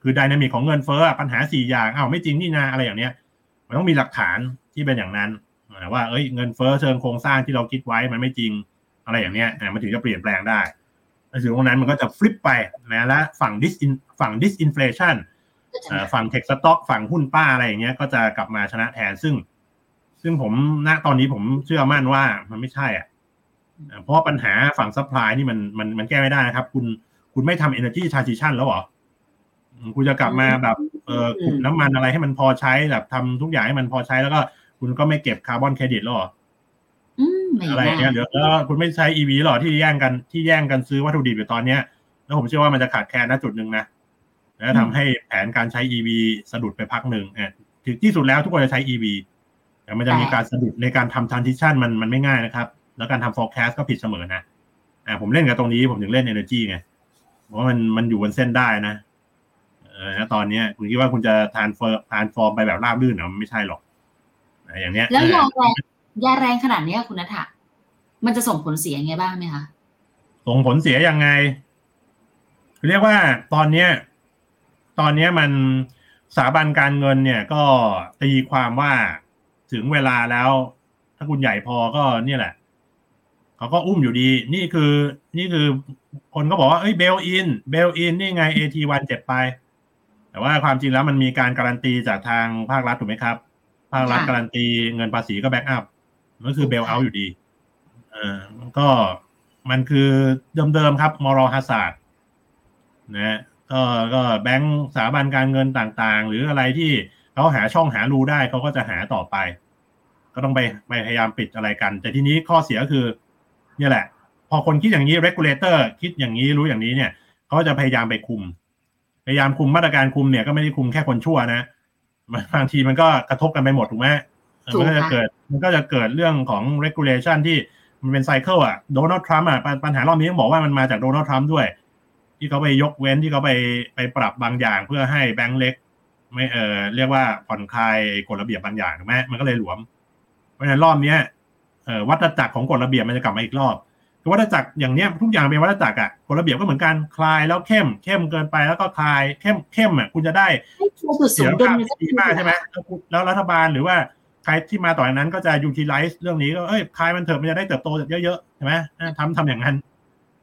Speaker 3: คือดินามิกของเงินเฟ้อปัญหาสี่อย่างอ้าวไม่จริงนี่นาอะไรอย่างเนี้ย มันต้องมีหลักฐานที่เป็นอย่างนั้น ว่าเอ้ยเงินเฟ้อเชิงโครงสร้างที่เราคิดไว้มันไม่จริงอะไรอย่างเนี้ยอ่มันถึงจะเปลี่ยนแปลงได้แล้วถึงตรงนั้นมันก็จะฟลิปไปนะและฝั่ง dis in- ฝั่ง disinflation เอ่อฝั่ง tech stock ฝั่งหุ้นป้าอะไรอย่างเงี้ยก็จะกลับมาชนะแทนซึ่ง ซึ่งผมณตอนนี้ผมเชื่อมั่นว่ามันไม่ใช่อะเพราะว่าปัญหาฝั่ง supply นี่มันมันมันแก้ไม่ได้นะครับ คุณคุณไม่ทำ energy transition แล้วหรอคุณจะกลับมาแบบเออขุดน้ำมันอะไรให้มันพอใช้แบบทำทุกอย่างให้มันพอใช้แล้วก็ คุณก็ไม่เก็บคาร์บอนเครดิตแล้วเหรอ
Speaker 2: อืมไม่
Speaker 3: อะไรอย่างเงี้ย
Speaker 2: น่า
Speaker 3: เดี๋ยวแล้วคุณไม่ใช้ EV หรอที่แย่งกันที่แย่งกันซื้อวัตถุดิบอยู่ตอนเนี้ย แล้วผมเชื่อว่ามันจะขาดแคลนณจุดหนึ่งนะแล้วทำให้แผนการใช้ EV สะดุดไปพักหนึ่งเอ่อถึงที่สุดแล้วทุกคนจะใช้ EV แต่มันจะมีการสะดุดในการทำ transition มันมันไม่ง่ายนะครับ แล้วการทำ forecast ก็ผิดเสมอนะอ่าผมเล่นกับตรงนี้ผมถึงเล่น energy ไงเพราะว่ามันมันอยู่บนเส้นได้นะเออแล้วตอนเนี้ยคุณคิดว่าคุณจะทานเฟอร์ทานฟอร์มไปแบบราบรื่นเหรอมันไม่ใช่หรอก อ่าอย่างเนี้ย
Speaker 2: แล้วยาแรงยาแรงขนาดเนี้ยคุณนัทะมันจะส่งผลเสียยังไงบ้างไหมคะ
Speaker 3: ส่งผลเสียยังไง เรียกว่าตอนเนี้ย ตอนเนี้ยมันสถาบันการเงินเนี่ยก็ตีความว่าถึงเวลาแล้ว ถ้าคุณใหญ่พอก็เนี่ยแหละเขาก็อุ้มอยู่ดี นี่คือ นี่คือคนก็บอกว่าเอ้ย bail-in bail-in นี่ไง AT1 เจ็บไป แต่ว่าความจริงแล้วมันมีการการันตีจากทางภาครัฐถูกไหมครับ ภาครัฐ
Speaker 2: ค่ะ
Speaker 3: การันตีเงินภาษีก็ backup ก็คือ bail out อยู่ดี เออก็มันคือเดิมๆครับ มอร l ฮัส a ร์ดนะก็ก็แบงก์สถาบันการเงินต่างๆ หรืออะไรที่เขาหาช่องหารูได้เขาก็จะหาต่อไป ก็ต้องไปไปพยายามปิดอะไรกัน แต่ทีนี้ข้อเสียคือ เนี่ยแหละ พอคนคิดอย่างนี้ regulator คิดอย่างนี้รู้อย่างนี้เนี่ยเขาจะพยายามไปคุม พยายามคุมมาตรการคุมเนี่ยก็ไม่ได้คุมแค่คนชั่วนะมัน บางทีมันก็กระทบกันไปหมดถูกไหมเออมันก็จะ
Speaker 2: ถูกค่ะ
Speaker 3: เกิดมันก็จะเกิดเรื่องของ regulation ที่มันเป็นไซเคิลอะโดนัลด์ทรัมป์อะปัญปัญหารอบนี้ต้องบอกว่ามันมาจากโดนัลด์ทรัมป์ด้วย ที่เขาไปยกเว้นที่เขาไปไปปรับบางอย่างเพื่อให้แบงก์เล็ก ไม่เออเรียกว่าผ่อนคลายกฎระเบียบบางอย่างถูกไหมมันก็เลยหลวม เพราะฉะนั้นรอบเนี้ยเออวัฏจักรของกฎระเบียบมันจะกลับมาอีกรอบคือ วัฏจักรอย่างเนี้ยทุกอย่างเป็นวัฏจักรอะกฎระเบียบก็เหมือนกันคลายแล้วเข้มเข้มเกินไปแล้วก็คลายเข้มเข้มอะคุณจะได้
Speaker 2: ให้คือจุดส
Speaker 3: เสีย
Speaker 2: ม
Speaker 3: ง
Speaker 2: ดุล
Speaker 3: ภาพ
Speaker 2: มันจะ
Speaker 3: ดีมากใช่ไหมแล้วคุณแล้วรัฐบาลหรือว่าใครที่มาต่อจากนั้นก็จะ utilize เรื่องนี้ก็เอ้ยคลายมันเถอะมันจะได้เติบโตเยอะๆใช่ไหมอะทำทำอย่างนั้น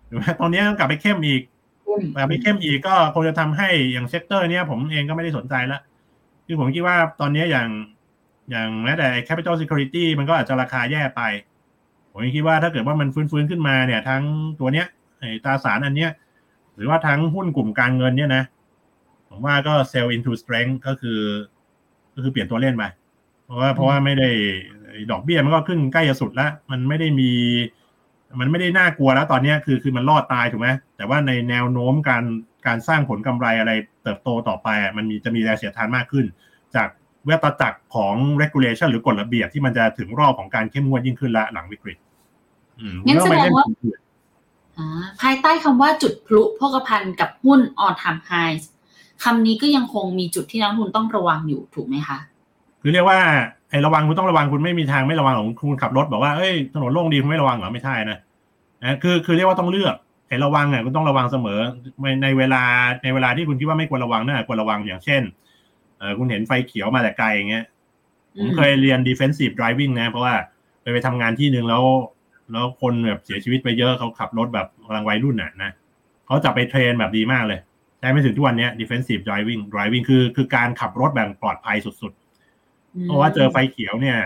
Speaker 3: ถูกไหมตอนนี้ต้องกลับไปเข้มอีกกลับไปเข้มอีกก็คงจะทำให้อย่าง sector เนี้ยผมเองก็ไม่ได้สนใจละคือผมคิดว่าตอนนี้อย่างอย่างแม้แต่ capital security มันก็อาจจะราคาแย่ไป ผมยังคิดว่าถ้าเกิดว่ามันฟื้นๆขึ้นมาเนี่ย ทั้งตัวเนี้ยไอ้ตราสารอันเนี้ยหรือว่าทั้งหุ้นกลุ่มการเงินเนี่ยนะผมว่าก็ sell into strength ก็คือ ก็คือเปลี่ยนตัวเล่นไปเพราะว่าเพราะว่าไม่ได้ดอกเบี้ยมันก็ขึ้นใกล้จะสุดแล้ว มันไม่ได้มี มันไม่ได้น่ากลัวแล้วตอนเนี้ยคือคือมันรอดตายถูกไหมแต่ว่าในแนวโน้มการการสร้างผลกำไรอะไรเติบโตต่อไปอะมันมีจะมีแรงเสียดทานมากขึ้น จาก เวทจักรของ regulation หรือกฎระเบียบที่มันจะถึงรอบของการเข้มงวดยิ่งขึ้นละหลังวิกฤตอืม
Speaker 2: งั้นแสดงว่า
Speaker 3: ไม่เล่น
Speaker 2: อ่าภายใต้คำว่าจุดพลุโภคภัณฑ์กับหุ้น on time high คำนี้ก็ยังคงมีจุดที่นักลงทุนต้องระวังอยู่ถูกไหมคะ
Speaker 3: คือเรียกว่าไอ้ระวังคุณต้องระวังคุณไม่มีทางไม่ระวังของคุณขับรถบอกว่าเอ้ยถนนโล่งดีคุณไม่ระวังเหรอไม่ใช่นะนะคือคือเรียกว่าต้องเลือกไอ้ระวังเนี่ยคุณต้องระวังเสมอในในเวลาในเวลาที่คุณคิดว่าไม่ควรระวังน่าควรระวังอย่างเช่นเออคุณเห็นไฟเขียวมาแต่ไกลอย่างเงี้ยผมเคยเรียน defensive driving นะ เพราะว่าไปไปทำงานที่หนึ่งแล้ว แล้วคนแบบเสียชีวิตไปเยอะเขาขับรถแบบกำลังวัยรุ่นน่ะนะเขาจะไปเทรนแบบดีมากเลยใช้ไม่ถึงทุกวันเนี้ย defensive driving driving คือคือการขับรถแบบปลอดภัยสุดๆ เพราะว่าเจอไฟเขียวเนี่ย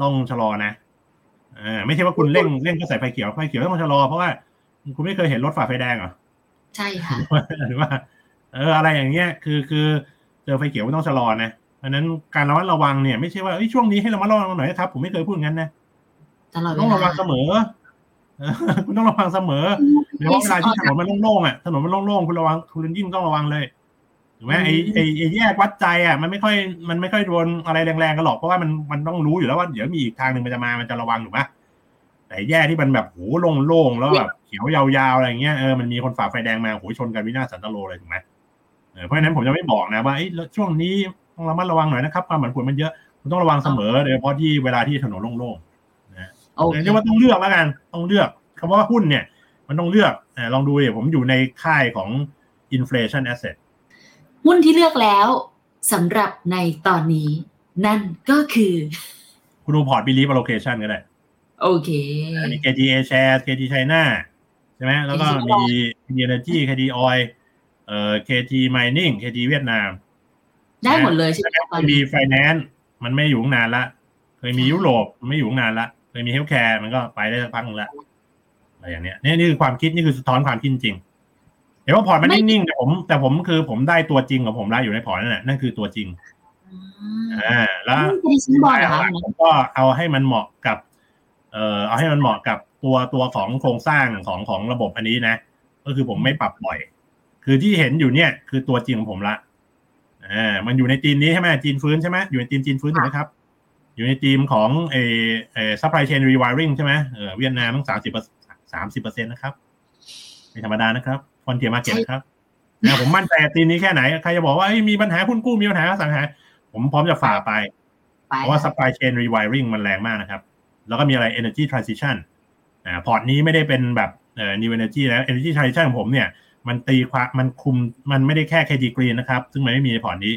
Speaker 3: ต้องชะลอนะอ่าไม่ใช่ว่าคุณเร่งเร่งก็ใส่ไฟเขียวไฟเขียวต้องชะลอเพราะว่าคุณไม่เคยเห็นรถฝ่าไฟแดงเหรอ
Speaker 2: ใช่ค่ะ
Speaker 3: หรือว่า เอออะไรอย่างเงี้ยคือคือ เจอไฟเขียวไม่ต้องชะลอนะเพราะฉะนั้นการระมัดระวังเนี่ยไม่ใช่ว่าเอ้ยช่วงนี้ให้ระมัดระวังหน่อยนะครับ ผมไม่เคยพูดงั้นนะ
Speaker 2: ตลอดเว
Speaker 3: ต้อง
Speaker 2: ลา
Speaker 3: ระวังเสมอเออคุณต้องระวังเสมอหรือว่าเวลาที่ถนนมันโล่งๆอะถนนมันโล่งๆคุณระวังคุณยิ่งต้องระวังเลยถูกไหมไอ้ไอ้ไอ้แยกวัดใจอะมันไม่ค่อยมันไม่ค่อยโดนอะไรแรงๆกันหรอกเพราะว่ามันมันต้องรู้อยู่แล้วว่าเดี๋ยวมีอีกทางหนึ่งมันจะมามันจะระวังถูกไหมแต่แยกที่มันแบบโหโล่งๆแล้วแบบเขียวยาวๆอะไรเงี้ยเออมันมีคนฝ่าไฟแดงมาโหชนกันวินาศสันตโลเลยถูกไหม เออเพราะฉะนั้นผมจะไม่บอกนะว่าไอ้ยแล้วช่วงนี้ต้องระมัดระวังหน่อยนะครับความผันผวนมันเยอะคุณต้องระวังเสมอโดยเฉพาะที่เวลาที่ถนนโล่งๆ
Speaker 2: โอเค
Speaker 3: เรียกว่าต้องเลือกแล้วกันต้องเลือกคำว่าหุ้นเนี่ย มันต้องเลือกอ่าลองดูดิผมอยู่ในค่ายของ inflation asset
Speaker 2: หุ้นที่เลือกแล้วสำหรับในตอนนี้ นั่นก็คือ
Speaker 3: คุณดูพอร์ต belief allocation ก็ได้
Speaker 2: โอเค
Speaker 3: อันนี้ KT Ashares KT China ใช่ไหมแล้วก็มี KT Energy KT Oil เอ่อ KT Mining KT เวียดนาม
Speaker 2: ได้หมดเลยใช่ไหมต
Speaker 3: เค
Speaker 2: อน
Speaker 3: ยมี
Speaker 2: นี้
Speaker 3: finance มันไม่อยู่ตั้งนานละ เคยมียุโรปมันไม่อยู่ตั้งนานละเคยมี healthcare มันก็ไปได้สักพักหนึ่งละอะไรอย่างเนี้ยนี่นี่คือความคิดนี่คือสะท้อนความคิดจริงเดี๋ยวว่าพอร์ตมันนิ่งๆแต่ผมแต่ผมคือผมได้ตัวจริงของผมได้อยู่ในพอร์ตนั่นแหละนั่นคือตัวจริงอ่าแล้ว
Speaker 2: หุ้นที่ฉันบอกเหรอคะ
Speaker 3: ผมก็เอาให้มันเหมาะกับ เอ่อเอาให้มันเหมาะกับตัวตัวของโครงสร้างของของระบบอันนี้นะ ก็คือผมไม่ปรับปล่อย คือที่เห็นอยู่เนี่ย คือตัวจริงของผมละอ่ามันอยู่ในทีมนี้ใช่ไหมจีนฟื้นใช่ไหมอยู่ในทีมจีนฟื้นถูกไหมครับ อยู่ในทีมของเอเอ supply chain rewiring ใช่ไหมเออเวียดนามตั้งสามสิบสามสิบเปอร์เซ็นต์นะครับไม่ธรรมดานะครับฟอนเทียมาเก็ตนะครับนะผมมั่นใจทีมนี้แค่ไหน ใครจะบอกว่าเอ้ยมีปัญหาหุ้นกู้มีปัญหาอสังหา ผมพร้อมจะฝ่าไป
Speaker 2: ไป
Speaker 3: เพราะว่า supply chain rewiring มันแรงมากนะครับ แล้วก็มีอะไร energy transition อ่าพอร์ตนี้ไม่ได้เป็นแบบเอ่อ new energy แล้ว energy transition ของผมเนี่ย มันตีความมันคุมมันไม่ได้แค่ KT Green นะครับ ซึ่งมันไม่มีในพอร์ตนี้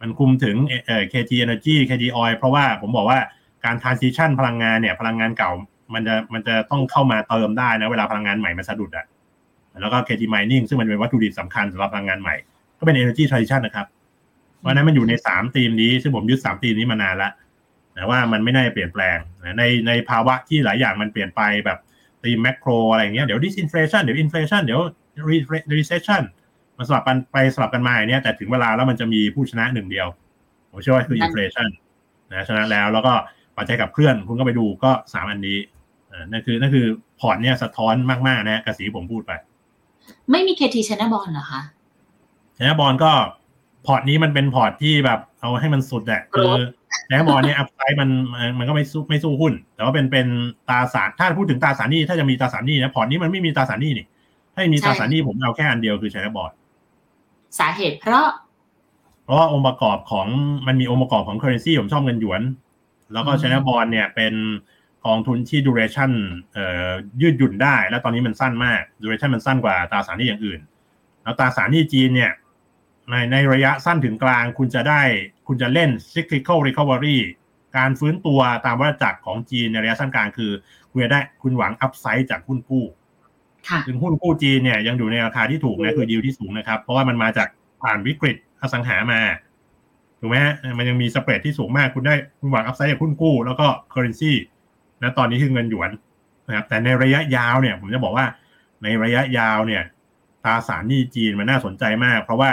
Speaker 3: มันคุมถึงเอ่อ KT Energy KT Oil เพราะว่าผมบอกว่าการ transition พลังงานเนี่ย พลังงานเก่า มันจะมันจะต้องเข้ามาเติมได้นะเวลาพลังงานใหม่มันสะดุดอะแล้วก็ KT Mining ซึ่งมันเป็นวัตถุดิบสำคัญสำหรับพลังงานใหม่ ก็เป็น energy transition นะครับเพราะนั้นมันอยู่ในสามธีมนี้ ซึ่งผมยึดสามธีมนี้มานานล้วนะว่ามันไม่น่าจะเปลี่ยนแปลงในในภาวะที่หลายอย่างมันเปลี่ยนไปแบบธีมแมกโรอะไรเงี้ยเดี๋ยว disinflation เดี๋ยว inflation เดี๋ยว recession มันสลับกันไปสลับกันมาอย่างเนี้ยแต่ถึงเวลาแล้วมันจะมีผู้ชนะหนึ่งเดียว ผมเชื่อว่าคือ inflation นะชนะแล้วแล้วก็ปัจจัยกับเคลื่อนคุณก็ไปดูก็สามอันนี้อ่านั่นคือนั่นคือพอร์ตเนี่ยสะท้อนมากๆนะกระสีผมพูดไป
Speaker 2: ไม่มี KT China Bond เหรอคะ
Speaker 3: China Bond ก็พอร์ตนี้มันเป็นพอร์ตที่แบบเอาให้มันสุดอะคือ China Bond เนี่ย upside มันมันมันก็ไม่สู้ไม่สู้หุ้น แต่ว่าเป็นเป็นตราสารถ้าพูดถึงตราสารหนี้ถ้าจะมีตราสารหนี้นะพอร์ตนี้มันไม่มีตราสารหนี้นี่ ถ้ามีตราสารหนี้ผมเอาแค่อันเดียวคือ China Bond
Speaker 2: สาเหตุเพราะ
Speaker 3: เพราะว่าองค์ประกอบของมันมีองค์ประกอบของ currency ผมชอบเงินหยวน แล้วก็
Speaker 2: อืม
Speaker 3: ชนะบอลเนี่ยเป็นกองทุนที่ duration เอ่อยืดหยุ่นได้ แล้วตอนนี้มันสั้นมาก duration มันสั้นกว่าตราสารหนี้อย่างอื่น แล้วตราสารหนี้จีนเนี่ยในในระยะสั้นถึงกลางคุณจะได้คุณจะเล่น cyclical recovery การฟื้นตัวตามวัฏจักรของจีนในระยะสั้นกลางคือ คุณจะได้คุณหวัง upside จากหุ้นกู้
Speaker 2: ค่ะ
Speaker 3: ถึงหุ้นกู้จีนเนี่ยยังอยู่ในราคาที่ถูกนะคือดีลที่สูงนะครับ เพราะว่ามันมาจากผ่านวิกฤตอสังหามาถูกไหมฮะมันยังมี spread ที่สูงมากคุณได้คุณหวัง upside จากหุ้นกู้แล้วก็ currency นะตอนนี้คือเงินหยวนนะครับแต่ในระยะยาวเนี่ย ผมจะบอกว่าในระยะยาวเนี่ยตราสารหนี้จีนมันน่าสนใจมาก เพราะว่า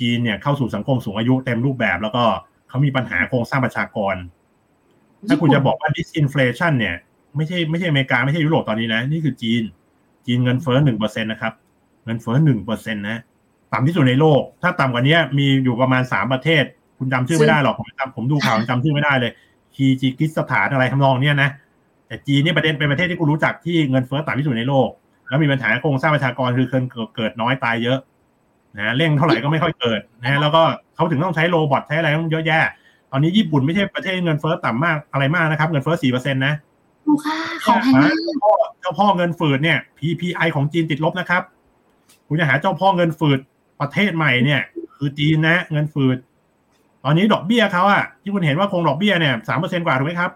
Speaker 3: จีนเนี่ยเข้าสู่สังคมสูงอายุเต็มรูปแบบ แล้วก็เขามีปัญหาโครงสร้างประชากร ถ้าคุณจะบอกว่า disinflation เนี่ย ไม่ใช่ไม่ใช่อเมริกาไม่ใช่ยุโรปตอนนี้นะ นี่คือจีน จีนเงินเฟ้อหนึ่งเปอร์เซ็นต์นะครับ เงินเฟ้อหนึ่งเปอร์เซ็นต์นะต่ำที่สุดในโลก ถ้าต่ำกว่านี้มีอยู่ประมาณสามประเทศ คุณจำชื่อไม่ได้หรอกผมจำผมดูข่าวจำชื่อไม่ได้เลยคีจิกิสถานอะไรทำนองเนี้ยนะแต่จีนเนี่ยประเด็นเป็นประเทศที่คุณรู้จักที่เงินเฟ้อต่ำที่สุดในโลก แล้วมีปัญหาโครงสร้างประชากรคือเกิดเกิดน้อยตายเยอะนะเร่งเท่าไหร่ก็ไม่ค่อยเกิดนะแล้วก็เขาถึงต้องใช้โรบอทใช้อะไรต้องเยอะแยะตอนนี้ญี่ปุ่นไม่ใช่ประเทศเงินเฟ้อต่ำมากอะไรมากนะครับ เงินเฟ้อสี่เปอร์เซ็นต์นะ
Speaker 2: ดูค่ะของแพงมาก
Speaker 3: เจ้าพ่อเจ้าพ่อเงินฝืดเนี่ย PPI ของจีนติดลบนะครับ คุณจะหาเจ้าพ่อเงินฝืดประเทศใหม่เนี่ย คือจีนนะเงินฝืด ตอนนี้ดอกเบี้ยเขาอะที่คุณเห็นว่าคงดอกเบี้ยเนี่ยสามเปอร์เซ็นกว่าถูกไหมครับ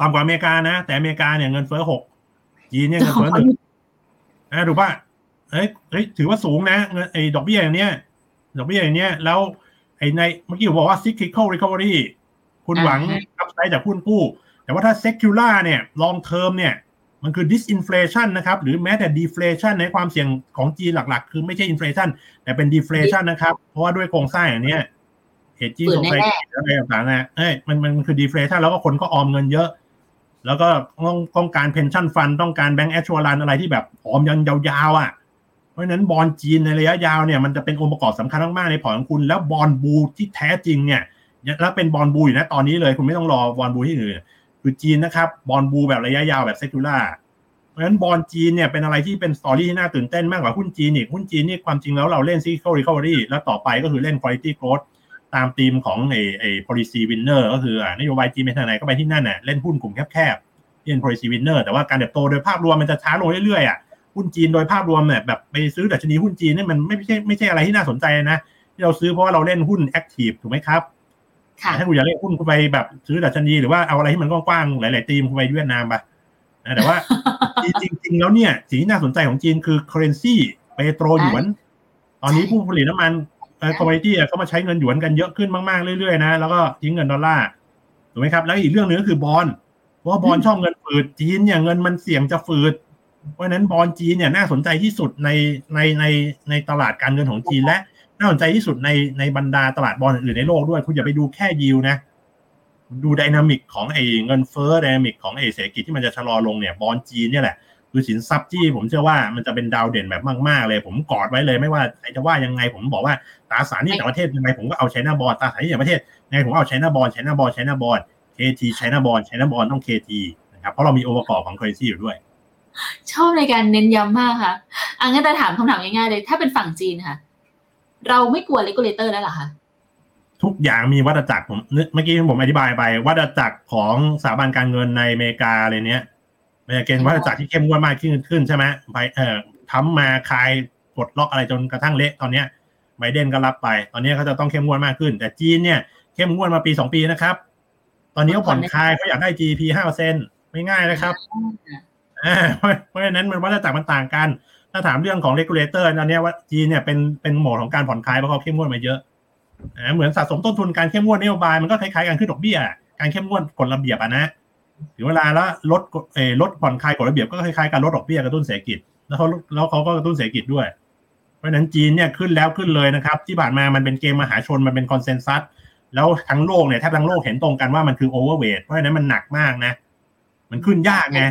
Speaker 3: ต่ำกว่าอเมริกานะ แต่อเมริกาเนี่ยเงินเฟ้อหกจีนเนี่ยเงินเฟ้อหนึ่งนะถูกป่ะเฮ้ยเฮ้ยถือว่าสูงนะเงินไอ้ดอกเบี้ยอย่างเนี้ยดอกเบี้ยอย่างเนี้ยแล้วไอ้ในเมื่อกี้ผมบอกว่า cyclical recovery คุณหวัง
Speaker 2: อ่าฮะ
Speaker 3: อัพไซด์จากหุ้นกู้ แต่ว่าถ้า secular เนี่ย long term เนี่ย มันคือ disinflation นะครับ หรือแม้แต่ deflation ในความเสี่ยงของจีนหลัก ๆ คือไม่ใช่ inflation แต่เป็น deflation นะครับ เพราะว่าด้วยโครงสร้างอย่างเนี้ย hedging
Speaker 2: ฝืน
Speaker 3: society
Speaker 2: แน่
Speaker 3: อะไรต่างๆนะเอ้ยมันมันมันคือ deflation แล้วก็คนก็ออมเงินเยอะ แล้วก็ต้องต้องการ pension fund ต้องการ bank assurance อะไรที่แบบออมยันยาวๆอะเพราะฉะนั้นบอลจีนในระยะยาวเนี่ยมันจะเป็นองค์ประกอบสำคัญมากๆในพอร์ตของคุณ แล้วบอลบูที่แท้จริงเนี่ยแล้วเป็น bond bull อยู่นะตอนนี้เลยคุณไม่ต้องรอ bond bull ที่อื่น คือจีนนะครับ bond bull แบบระยะยาวแบบ secular เพราะฉะนั้น bond จีนเนี่ยเป็นอะไรที่เป็น story ที่น่าตื่นเต้นมากกว่าหุ้นจีนอีกหุ้นจีนนี่ความจริงแล้วเราเล่น cycle recovery แล้วต่อไปก็คือเล่น quality growth ตามธีมของไอ้ไอ้ policy winner ก็คืออ่านโยบายจีนไปทางไหนก็ไปที่นั่นน่ะเล่นหุ้นกลุ่มแคบๆที่น policy winner แต่ว่าการเติบโตโดยภาพรวมมันจะช้าลงเรื่อยๆอะหุ้นจีนโดยภาพรวมเนี่ยแบบไปซื้อดัชนีหุ้นจีนนี่มันไม่ใช่ไม่ใช่อะไรที่น่าสนใจนะที่เราซื้อเพราะว่าเราเล่นหุ้น active ถูกไหมครับ ถ้าคุณอยากเล่นหุ้นคุณไปแบบซื้อดัชนีหรือว่าเอาอะไรที่มันกว้างๆหลายๆทีมคุณไปเวียดนามไปนะแต่ว่าจริง ๆ แล้วเนี่ยสิ่งที่น่าสนใจของจีนคือ currency เปโตรหยวน ตอนนี้ผู้ผลิตน้ำมันเอ่อ commodity อะเขามาใช้เงินหยวนกันเยอะขึ้นมากๆเรื่อยๆนะแล้วก็ทิ้งเงินดอลลาร์ถูกไหมครับ แล้วอีกเรื่องหนึงก็คือบอลเพราะว่าบอลชอบเงินฝืดจีนเนี่ยเงินมันเสี่ยงจะฝืดเพราะฉะนั้นบอลจีนเนี่ยน่าสนใจที่สุดในในในในตลาดการเงินของจีนและ น่าสนใจที่สุดในในบรรดาตลาดบอลอื่นๆในโลกด้วย คุณอย่าไปดูแค่ yield นะดู dynamic ของไอ้เงินเฟ้อ dynamic ของไอ้เศรษฐกิจที่มันจะชะลอลงเนี่ยบอลจีนเนี่ยแหละคือสินทรัพย์ที่ผมเชื่อว่ามันจะเป็นดาวเด่นแบบมาก ๆ เลย ผมกอดไว้เลยไม่ว่าใครจะว่ายังไง ผมบอกว่าตราสารหนี้ต่างประเทศยังไงผมก็เอา China Bond ตราสารหนี้ต่างประเทศยังไงผมก็เอา China Bond China Bond China Bond KT China Bond China Bond ต้อง KT นะครับเพราะเรามีองค์ประกอบของ currency อยู่ด้วย
Speaker 2: ชอบในการเน้นย้ำมากค่ะอังั้นจะถามคำถามง่ายๆเลย ถ้าเป็นฝั่งจีนค่ะ เราไม่กลัว regulator แล้วเหรอคะ
Speaker 3: ทุกอย่างมีวัฏจักรผมนึกเมื่อกี้ผมอธิบายไปวัฏจักรของสถาบันการเงินในอเมริกาอะไรเนี้ยมันจะเป็นวัฏจักรที่เข้มงวดมากขึ้นขึ้นใช่ไหมไปเอ่อทำมาคลายกดล็อกอะไรจนกระทั่งเละตอนเนี้ยไบเดนก็รับไป ตอนนี้เขาจะต้องเข้มงวดมากขึ้น แต่จีนเนี่ยเข้มงวดมาปีสองปีนะครับ ตอนนี้เขาผ่อนคลายเขาอยากได้ GDP ห้าเปอร์เซ็นไม่ง่ายนะครับอ่าเพราะเพราะฉะนั้นมันวัฏจักรมันต่างกัน ถ้าถามเรื่องของ regulator ตอนนี้ว่าจีนเนี่ยเป็นเป็นโหมดของการผ่อนคลายเพราะเขาเข้มงวดมาเยอะเหมือนสะสมต้นทุนการเข้มงวดนโยบายมันก็คล้ายๆกันขึ้นดอกเบี้ย การเข้มงวดกฎระเบียบอะนะถึงเวลาแล้วลดเอลดผ่อนคลายกฎระเบียบก็คล้ายๆการลดดอกเบี้ยกระตุ้นเศรษฐกิจ แล้วเขาแล้วเขาก็กระตุ้นเศรษฐกิจด้วย เพราะฉะนั้นจีนเนี่ยขึ้นแล้วขึ้นเลยนะครับ ที่ผ่านมามันเป็นเกมมหาชนมันเป็นคอนเซนแซสแล้วทั้งโลกเนี่ยแทบทั้งโลกเห็นตรงกันว่ามันคือโอเวอร์เวทเพราะฉะนั้นมันหนักมากนะ มันขึ้นยากไง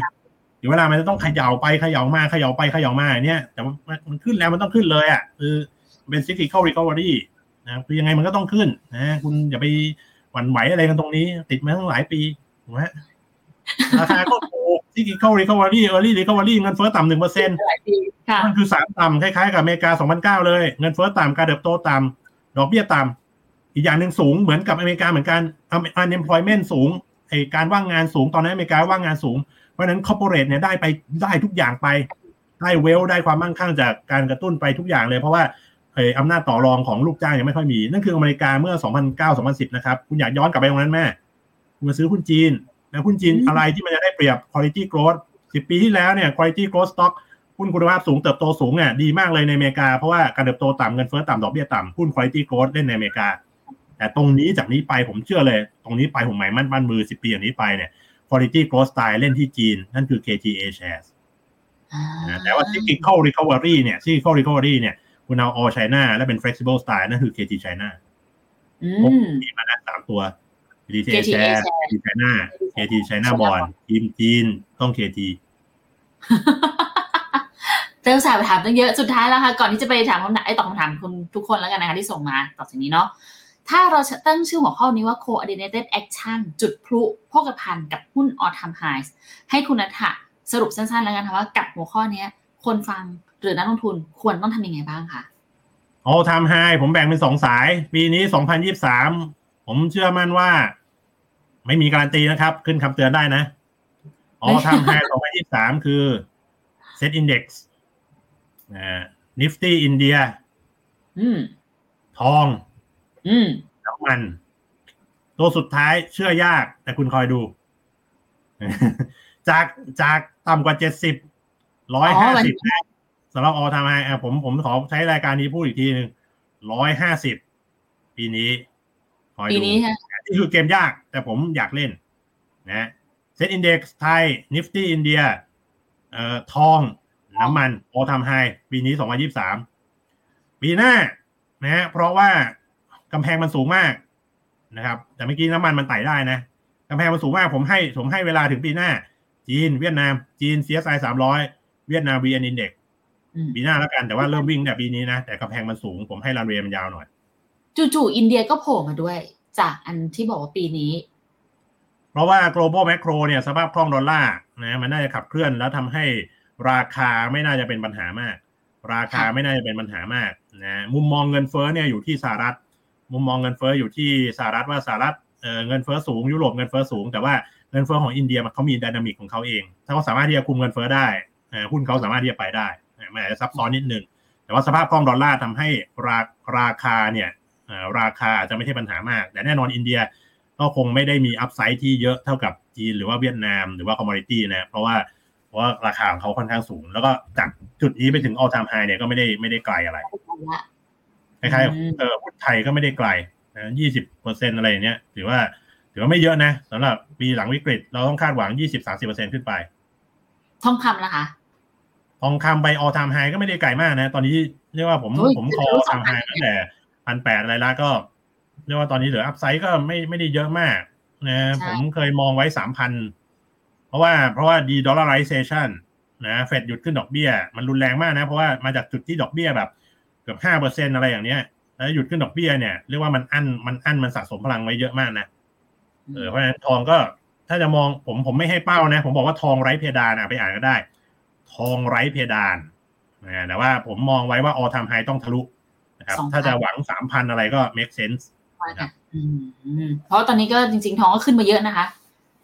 Speaker 3: ถึงเวลามันจะต้องเขย่าไปเขย่ามาเขย่าไปเขย่ามาเนี่ยแต่ว่ามันขึ้นแล้วมันต้องขึ้นเลยอะคือเป็น cyclical recovery นะครับคือยังไงมันก็ต้องขึ้นนะคุณอย่าไปหวันไหวอะไรกันตรงนี้ ติดมาตั้งหลายปีถูกไหมราคาก็ถูกที่กิเข้า recovery early recovery เงินเฟ้อต่ำหนึ่งเปอร์เซ็นต์
Speaker 2: หลายปีค่ะ
Speaker 3: มันคือสามต่ำคล้ายๆกับอเมริกา2009เลย เงินเฟ้อต่ำการเติบโตต่ำดอกเบี้ยต่ำอีกอย่างหนึ่งสูงเหมือนกับอเมริกาเหมือนกัน unemployment สูงไอการว่างงานสูงตอนนั้นอเมริกาว่างงานสูงเพ ราะฉะนั้น corporate เนี่ยได้ไปได้ทุกอย่างไปได้เวลได้ความมั่งคั่งจากการกระตุ้นไปทุกอย่างเลยเพราะว่าเอออำนาจต่อรองของลูกจ้างยังไม่ค่อยมี นั่นคืออเมริกาเมื่อ 2009-2010 นะครับ คุณอยากย้อนกลับไปตรงนั้นแม่คุณมาซื้อหุ้นจีน แล้วหุ้นจีน
Speaker 2: อืม
Speaker 3: อะไรที่มันจะได้เปรียบ quality growth 10 ปีที่แล้วเนี่ย quality growth stock หุ้นคุณภาพสูงเติบโตสูงเนี่ยดีมากเลยในอเมริกา เพราะว่าการเติบโตต่ำเงินเฟ้อต่ำดอกเบี้ยต่ำหุ้น quality growth เล่นในอเมริกา แต่ตรงนี้จากนี้ไปผมเชื่อเลย ตรงนี้ไปผมหมายมั่นมั่นมือ 10 ปีอย่างนี้ไปเนี่ย quality growth style เล่นที่จีน นั่นคือ KTA shares นะแต่ว่า cyclical recovery เนี่ย cyclical recovery เนี่ย คุณเอา all China และเป็น flexible style นั่นคือ KT China
Speaker 2: อื
Speaker 3: ผม
Speaker 2: ม
Speaker 3: มีมานะสามตัว KTA
Speaker 2: KTA
Speaker 3: share
Speaker 2: share
Speaker 3: KT China KT China
Speaker 2: China
Speaker 3: bond
Speaker 2: bond
Speaker 3: ทีมจีนต้อง KT
Speaker 2: เติมสายไปถามตั้งเยอะ สุดท้ายแล้วค่ะ ก่อนที่จะไปถามคำถามไอ้ตอบคำถามคุณทุกคนแล้วกันนะคะที่ส่งมาต่อจากนี้เนาะ ถ้าเราจะตั้งชื่อหัวข้อนี้ว่า coordinated action จุดพลุโภคภัณฑ์กับหุ้น all time highs ให้คุณนัทธะสรุปสั้นๆ แล้วกันค่ะว่ากับหัวข้อเนี้ยคนฟังหรือนักลงทุนควรต้องทำยังไงบ้างคะ
Speaker 3: all time high ผมแบ่งเป็นสองสาย ปีนี้ 2023 ผมเชื่อมั่นว่า ไม่มีการันตีนะครับ ขึ้นคำเตือนได้นะ all time high 2023 คือ set index นะ nifty India
Speaker 2: อืม
Speaker 3: ทอง
Speaker 2: อืม
Speaker 3: น้ำมัน ตัวสุดท้ายเชื่อยาก แต่คุณคอยดู จากจากต่ำกว่าเจ็ดสิบร้อยห้าสิบสำหรับออทามไฮผมผมขอใช้รายการนี้พูดอีกทีหนึ่งร้อยห้าสิบปีนี้คอย
Speaker 2: ปี
Speaker 3: ดู
Speaker 2: นี้ค่ะ
Speaker 3: นี่คือเกมยาก แต่ผมอยากเล่น นะเซ็ตอินดี x ไทยนิฟตี้อินเดียเอ่อทองน้ำมันโอทำไฮปีนี้สองพันยี่สามปีหน้านะฮะเพราะว่า กำแพงมันสูงมากนะครับ แต่เมื่อกี้น้ำมันมันไต่ได้นะกำแพงมันสูงมากผมให้ผมให้เวลาถึงปีหน้า จีนเวียดนาม จีน CSI สามร้อยเวียดนาม VN Index
Speaker 2: อืม
Speaker 3: ปีหน้าแล้วกันแต่ว่าเริ่มวิ่งแต่ปีนี้นะ แต่กำแพงมันสูง ผมให้รันเวย์มันยาวหน่อย
Speaker 2: จู่ๆอินเดียก็โผล่มาด้วย จากอันที่บอกว่าปีนี้
Speaker 3: เพราะว่า global macro เนี่ยสภาพคล่องดอลลาร์นะมันน่าจะขับเคลื่อนแล้วทำให้ราคาไม่น่าจะเป็นปัญหามาก ราคา
Speaker 2: ค่ะ
Speaker 3: ไม่น่าจะเป็นปัญหามากนะมุมมองเงินเฟ้อเนี่ยอยู่ที่สหรัฐ มุมมองเงินเฟ้ออยู่ที่สหรัฐว่าสหรัฐเงินเฟ้อสูงยุโรปเงินเฟ้อสูง แต่ว่าเงินเฟ้อของอินเดียมันเขามี dynamic ของเขาเอง ถ้าเขาสามารถที่จะคุมเงินเฟ้อได้หุ้นเขาสามารถที่จะไปได้นะมันอาจจะซับซ้อนนิดนึงแต่ว่าสภาพคล่องดอลลาร์ทำให้ราราคาเนี่ยราคาอาจจะไม่ใช่ปัญหามาก แต่แน่นอนอินเดียก็คงไม่ได้มี upside ที่เยอะเท่ากับจีนหรือว่าเวียดนามหรือว่า commodity นะเพราะว่าเพราะว่าราคาของเขาค่อนข้างสูง แล้วก็จากจุดนี้ไปถึง all time high เนี่ยก็ไม่ได้ไม่ได้ไกลอะไร คล้าย
Speaker 2: อืม
Speaker 3: ๆเออหุ้นไทยก็ไม่ได้ไกลนะยี่สิบเปอร์เซ็นอะไรอย่างเนี้ย ถือว่า ถือว่าไม่เยอะนะสำหรับปีหลังวิกฤต เราต้องคาดหวังยี่สิบสามสิบเปอร์เซ็นขึ้นไป
Speaker 2: ทองคำนะคะ
Speaker 3: ทองคำไป all time high ก็ไม่ได้ไกลมากนะ ตอนนี้เรียกว่าผม
Speaker 2: โอ้ย
Speaker 3: ผมคอ
Speaker 2: ทะลุ
Speaker 3: all time high ตั้งแต่พันแปดอะไรละก็ เรียกว่าตอนนี้เหลืออัพไซด์ก็ไม่ไม่ได้เยอะมากนะ
Speaker 2: ใช่
Speaker 3: ผมเคยมองไว้สามพันเพราะว่าเพราะว่า de dollarization นะเฟดหยุดขึ้นดอกเบี้ย มันรุนแรงมากนะ เพราะว่ามาจากจุดที่ดอกเบี้ยแบบ เกือบห้าเปอร์เซ็นอะไรอย่างเนี้ยแล้วหยุดขึ้นดอกเบี้ยเนี่ยเรียกว่ามันอั้นมันอั้นมันสะสมพลังไว้เยอะมากนะเออเพราะฉะนั้นทองก็ถ้าจะมองผมผมไม่ให้เป้านะ ผมบอกว่าทองไร้เพดานอะไปอ่านก็ได้ ทองไร้เพดานนะแต่ว่าผมมองไว้ว่าออทามไฮต้องทะลุนะครับ
Speaker 2: 2,000
Speaker 3: ถ้าจะหวังสามพันอะไรก็ make sense
Speaker 2: ใช่ค่ะอืมเพราะตอนนี้ก็จริง ๆ ทองก็ขึ้นมาเยอะนะคะ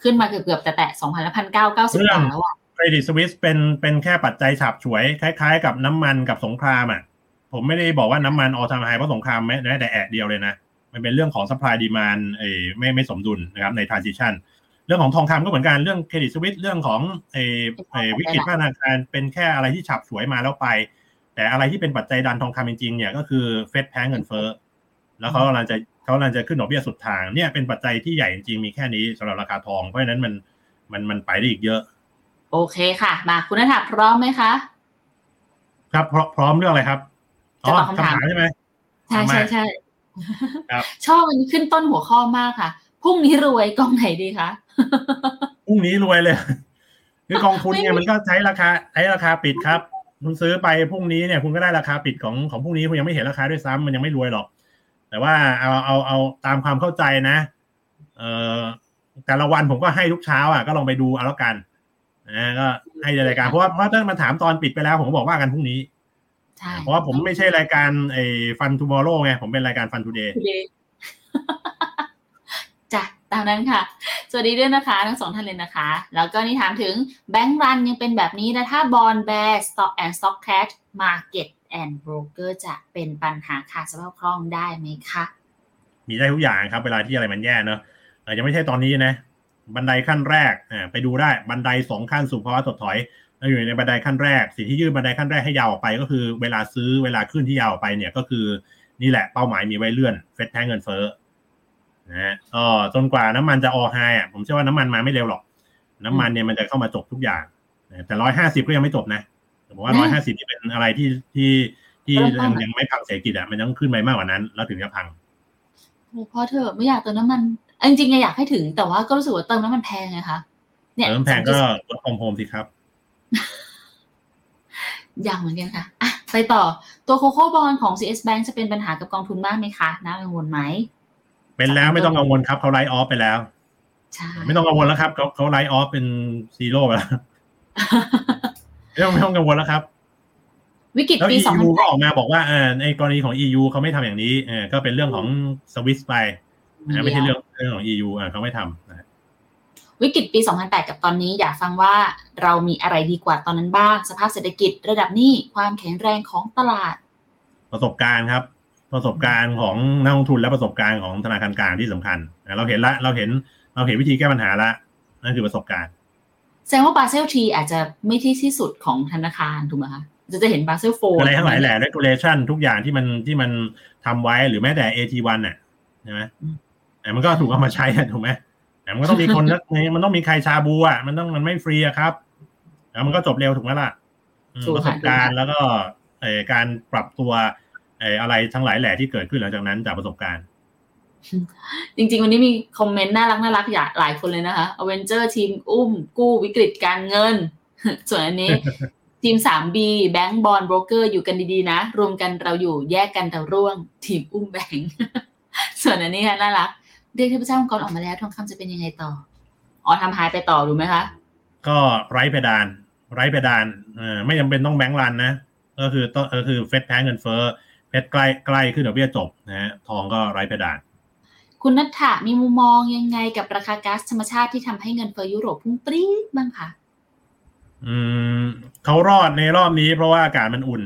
Speaker 2: ขึ้นมาเกือบๆแต่แตะสองพันละพันเก้าเก้าสิบ
Speaker 3: เรื่
Speaker 2: ก
Speaker 3: อง
Speaker 2: ว่าแล้วอะ
Speaker 3: เครดิตสวิสเป็นเป็นแค่ปัจจัยฉับฉวย คล้าย ๆ กับน้ำมันกับสงครามอะ ผมไม่ได้บอกว่าน้ำมันออทามไฮเพราะสงครามแม้แต่แอะเดียวเลยนะ มันเป็นเรื่องของ supply demand เอ้ไม่ไม่สมดุลนะครับใน transition เรื่องของทองคำก็เหมือนกันเรื่องเครดิตสวิสเรื่องของเอเอวิกฤตภาคธนาคารเป็นแค่อะไรที่ฉับฉวยมาแล้วไป แต่อะไรที่เป็นปัจจัยดันทองคำจริงๆเนี่ยก็คือเฟดแพ้เงินเฟ้อแล้วเขากำลังจะเขากำลังจะขึ้นดอกเบี้ยสุดทางเนี่ยเป็นปัจจัยที่ใหญ่จริงๆมีแค่นี้สำหรับราคาทองเพราะฉะนั้นมันมันมันไปได้อีกเยอะ
Speaker 2: โอเคค่ะ มาคุณนัทพร้อมไหมคะ
Speaker 3: ครับพร้อมพร้อมเรื่องอะไรครับอ๋อ
Speaker 2: จะตอบคำถาม
Speaker 3: คำถามใช่ไหม
Speaker 2: ใช่ใช่ใช่
Speaker 3: ครับ
Speaker 2: ชอบมันขึ้นต้นหัวข้อมากค่ะพรุ่งนี้รวยกองไหนดีคะ
Speaker 3: พรุ่งนี้รวยเลยคือกองทุนเนี่ย
Speaker 2: ไม่มี
Speaker 3: มันก็ใช้ราคาใช้ราคาปิดครับ คุณซื้อไปพรุ่งนี้เนี่ยคุณก็ได้ราคาปิดของของพรุ่งนี้คุณยังไม่เห็นราคาด้วยซ้ำมันยังไม่รวยหรอก แต่ว่าเอาเอาเอาตามความเข้าใจนะ เอ่อแต่ละวันผมก็ให้ทุกเช้าอะก็ลองไปดูเอาแล้วกันนะก็ให้ในรายการเพราะว่าเพราะถ้ามาถามตอนปิดไปแล้ว ผมก็บอกว่ากันพรุ่งนี้
Speaker 2: ใช่
Speaker 3: เพราะว่าผมไม่ใช่รายการไอ้ Fund Tomorrow ไง ผมเป็นรายการ Fund Today
Speaker 2: จ้ะตามนั้นค่ะ สวัสดีด้วยนะคะ ทั้งสองท่านเลยนะคะ แล้วก็นี่ถามถึง bank run ยังเป็นแบบนี้นะถ้า bond bear stock and stock crash market and broker จะเป็นปัญหาขาดสภาพคล่องได้ไหมคะ
Speaker 3: มีได้ทุกอย่างครับ เวลาที่อะไรมันแย่เนอะเออยังไม่ใช่ตอนนี้นะ บันไดขั้นแรกอ่าไปดูได้บันไดสองขั้นสู่ภาวะถดถอย เราอยู่ในบันไดขั้นแรก สิ่งที่ยืดบันไดขั้นแรกให้ยาวออกไป ก็คือเวลาซื้อเวลาขึ้นที่ยาวออกไปเนี่ยก็คือนี่แหละเป้าหมายมีไว้เลื่อนเฟดแท้เงินเฟ้อนะฮะก็จนกว่าน้ำมันจะออไฮอะผมเชื่อว่าน้ำมันมาไม่เร็วหรอก น้ำมันเนี่ยมันจะเข้ามาจบทุกอย่างนะแต่ร้อยห้าสิบก็ยังไม่จบนะผมว่าร้อยห้าสิบนี่เป็นอะไรที่ที่ที่ยังยังไม่พังเศรษฐกิจอะมันต้องขึ้นไปมากกว่านั้น แล้วถึงจะพัง
Speaker 2: โอ้พ่อเธอะไม่อยากเติมน้ำมันเอ้ยจริงๆอยากให้ถึงแต่ว่าก็รู้สึกว่าเติมน้ำมันแพงไงคะเนี่ย
Speaker 3: เติมแพงก็ work from home สิครับ
Speaker 2: อ ย่างเหมือนกันค่ะอะไปต่อตัว CoCo bond ของ CS Bank จะเป็นปัญหากับกองทุนมากไหมคะน่ากังวลไหม
Speaker 3: เป็นแล้วไม่ต้องกังวลครับเขา write off ไปแล้ว
Speaker 2: ใช่
Speaker 3: ไม่ต้องกังวลแล้วครับเขาเขา write off เป็นซีโร่ไปแล้วไม่ต้องไม่ต้องกังวลแล้วครับ
Speaker 2: วิกฤต
Speaker 3: แล้ว
Speaker 2: ปี
Speaker 3: EU ก็ออกมาบอกว่าเออในกรณีของ EU เขาไม่ทำอย่างนี้เออก็เป็นเรื่องของสวิสไปนะไม่ใช่เรื่องเรื่องของ EU อ่าเขาไม่ทำนะ
Speaker 2: วิกฤตปี 2008 กับตอนนี้อยากฟังว่าเรามีอะไรดีกว่าตอนนั้นบ้าง สภาพเศรษฐกิจระดับหนี้ความแข็งแรงของตลาด
Speaker 3: ประสบการณ์ครับ ประสบการณ์ของนักลงทุนและประสบการณ์ของธนาคารกลางที่สำคัญนะเราเห็นละเราเห็นเราเห็นวิธีแก้ปัญหาละนั่นคือประสบการณ์
Speaker 2: แสดงว่าบาเซลทีอาจจะไม่ที่ที่สุดของธนาคารถูกไหมคะจะจะเห็นบาเซลโฟ
Speaker 3: อะไรทั้งหลายแหละ regulation ทุกอย่างที่มันที่มันทำไว้หรือแม้แต่ AT1 น่ะใช่ไหมแต่มันก็ถูกเอามาใช้อะถูกไหม แต่มันก็ต้องมีคนมันต้องมีใครชาบูอะมันต้องมันไม่ฟรีอะครับแล้วมันก็จบเร็วถูกไหมล่ะอืมประสบการณ์แล้วก็เอ่อการปรับตัวเอ่ออะไรทั้งหลายแหล่ที่เกิดขึ้นหลังจากนั้นจากประสบการณ์
Speaker 2: จริง ๆ วันนี้มีคอมเมนต์น่ารักน่ารักอยากหลายคนเลยนะคะอเวนเจอร์ทีมอุ้ม กู้วิกฤตการเงิน ส่วนอันนี้ ทีม 3B แบงก์บอลโบรกเกอร์อยู่กันดีๆนะ รวมกันเราอยู่แยกกันเราร่วง ทีมอุ้มแบงก์ส่วนอันนี้ค่ะน่ารัก เรียกเทพเจ้ามังกรออกมาแล้ว ทองคำจะเป็นยังไงต่อ อ๋อทำหายไปต่อรู้ไหมคะ
Speaker 3: ก็ไร้เพดาน ไร้เพดานเออไม่จำเป็นต้องแบงก์รันนะ ก็คือต้องก็คือเฟดแพ้เงินเฟ้อเฟดใกล้ใกล้ขึ้นดอกเบี้ยจบนะฮะทองก็ไร้เพดาน
Speaker 2: คุณนัทธะมีมุมมองยังไงกับราคาก๊าซธรรมชาติที่ทำให้เงินเฟ้อยุโรปพุ่งปรี๊ดบ้างคะ
Speaker 3: อืมเขารอดในรอบนี้เพราะว่าอากาศมันอุ่น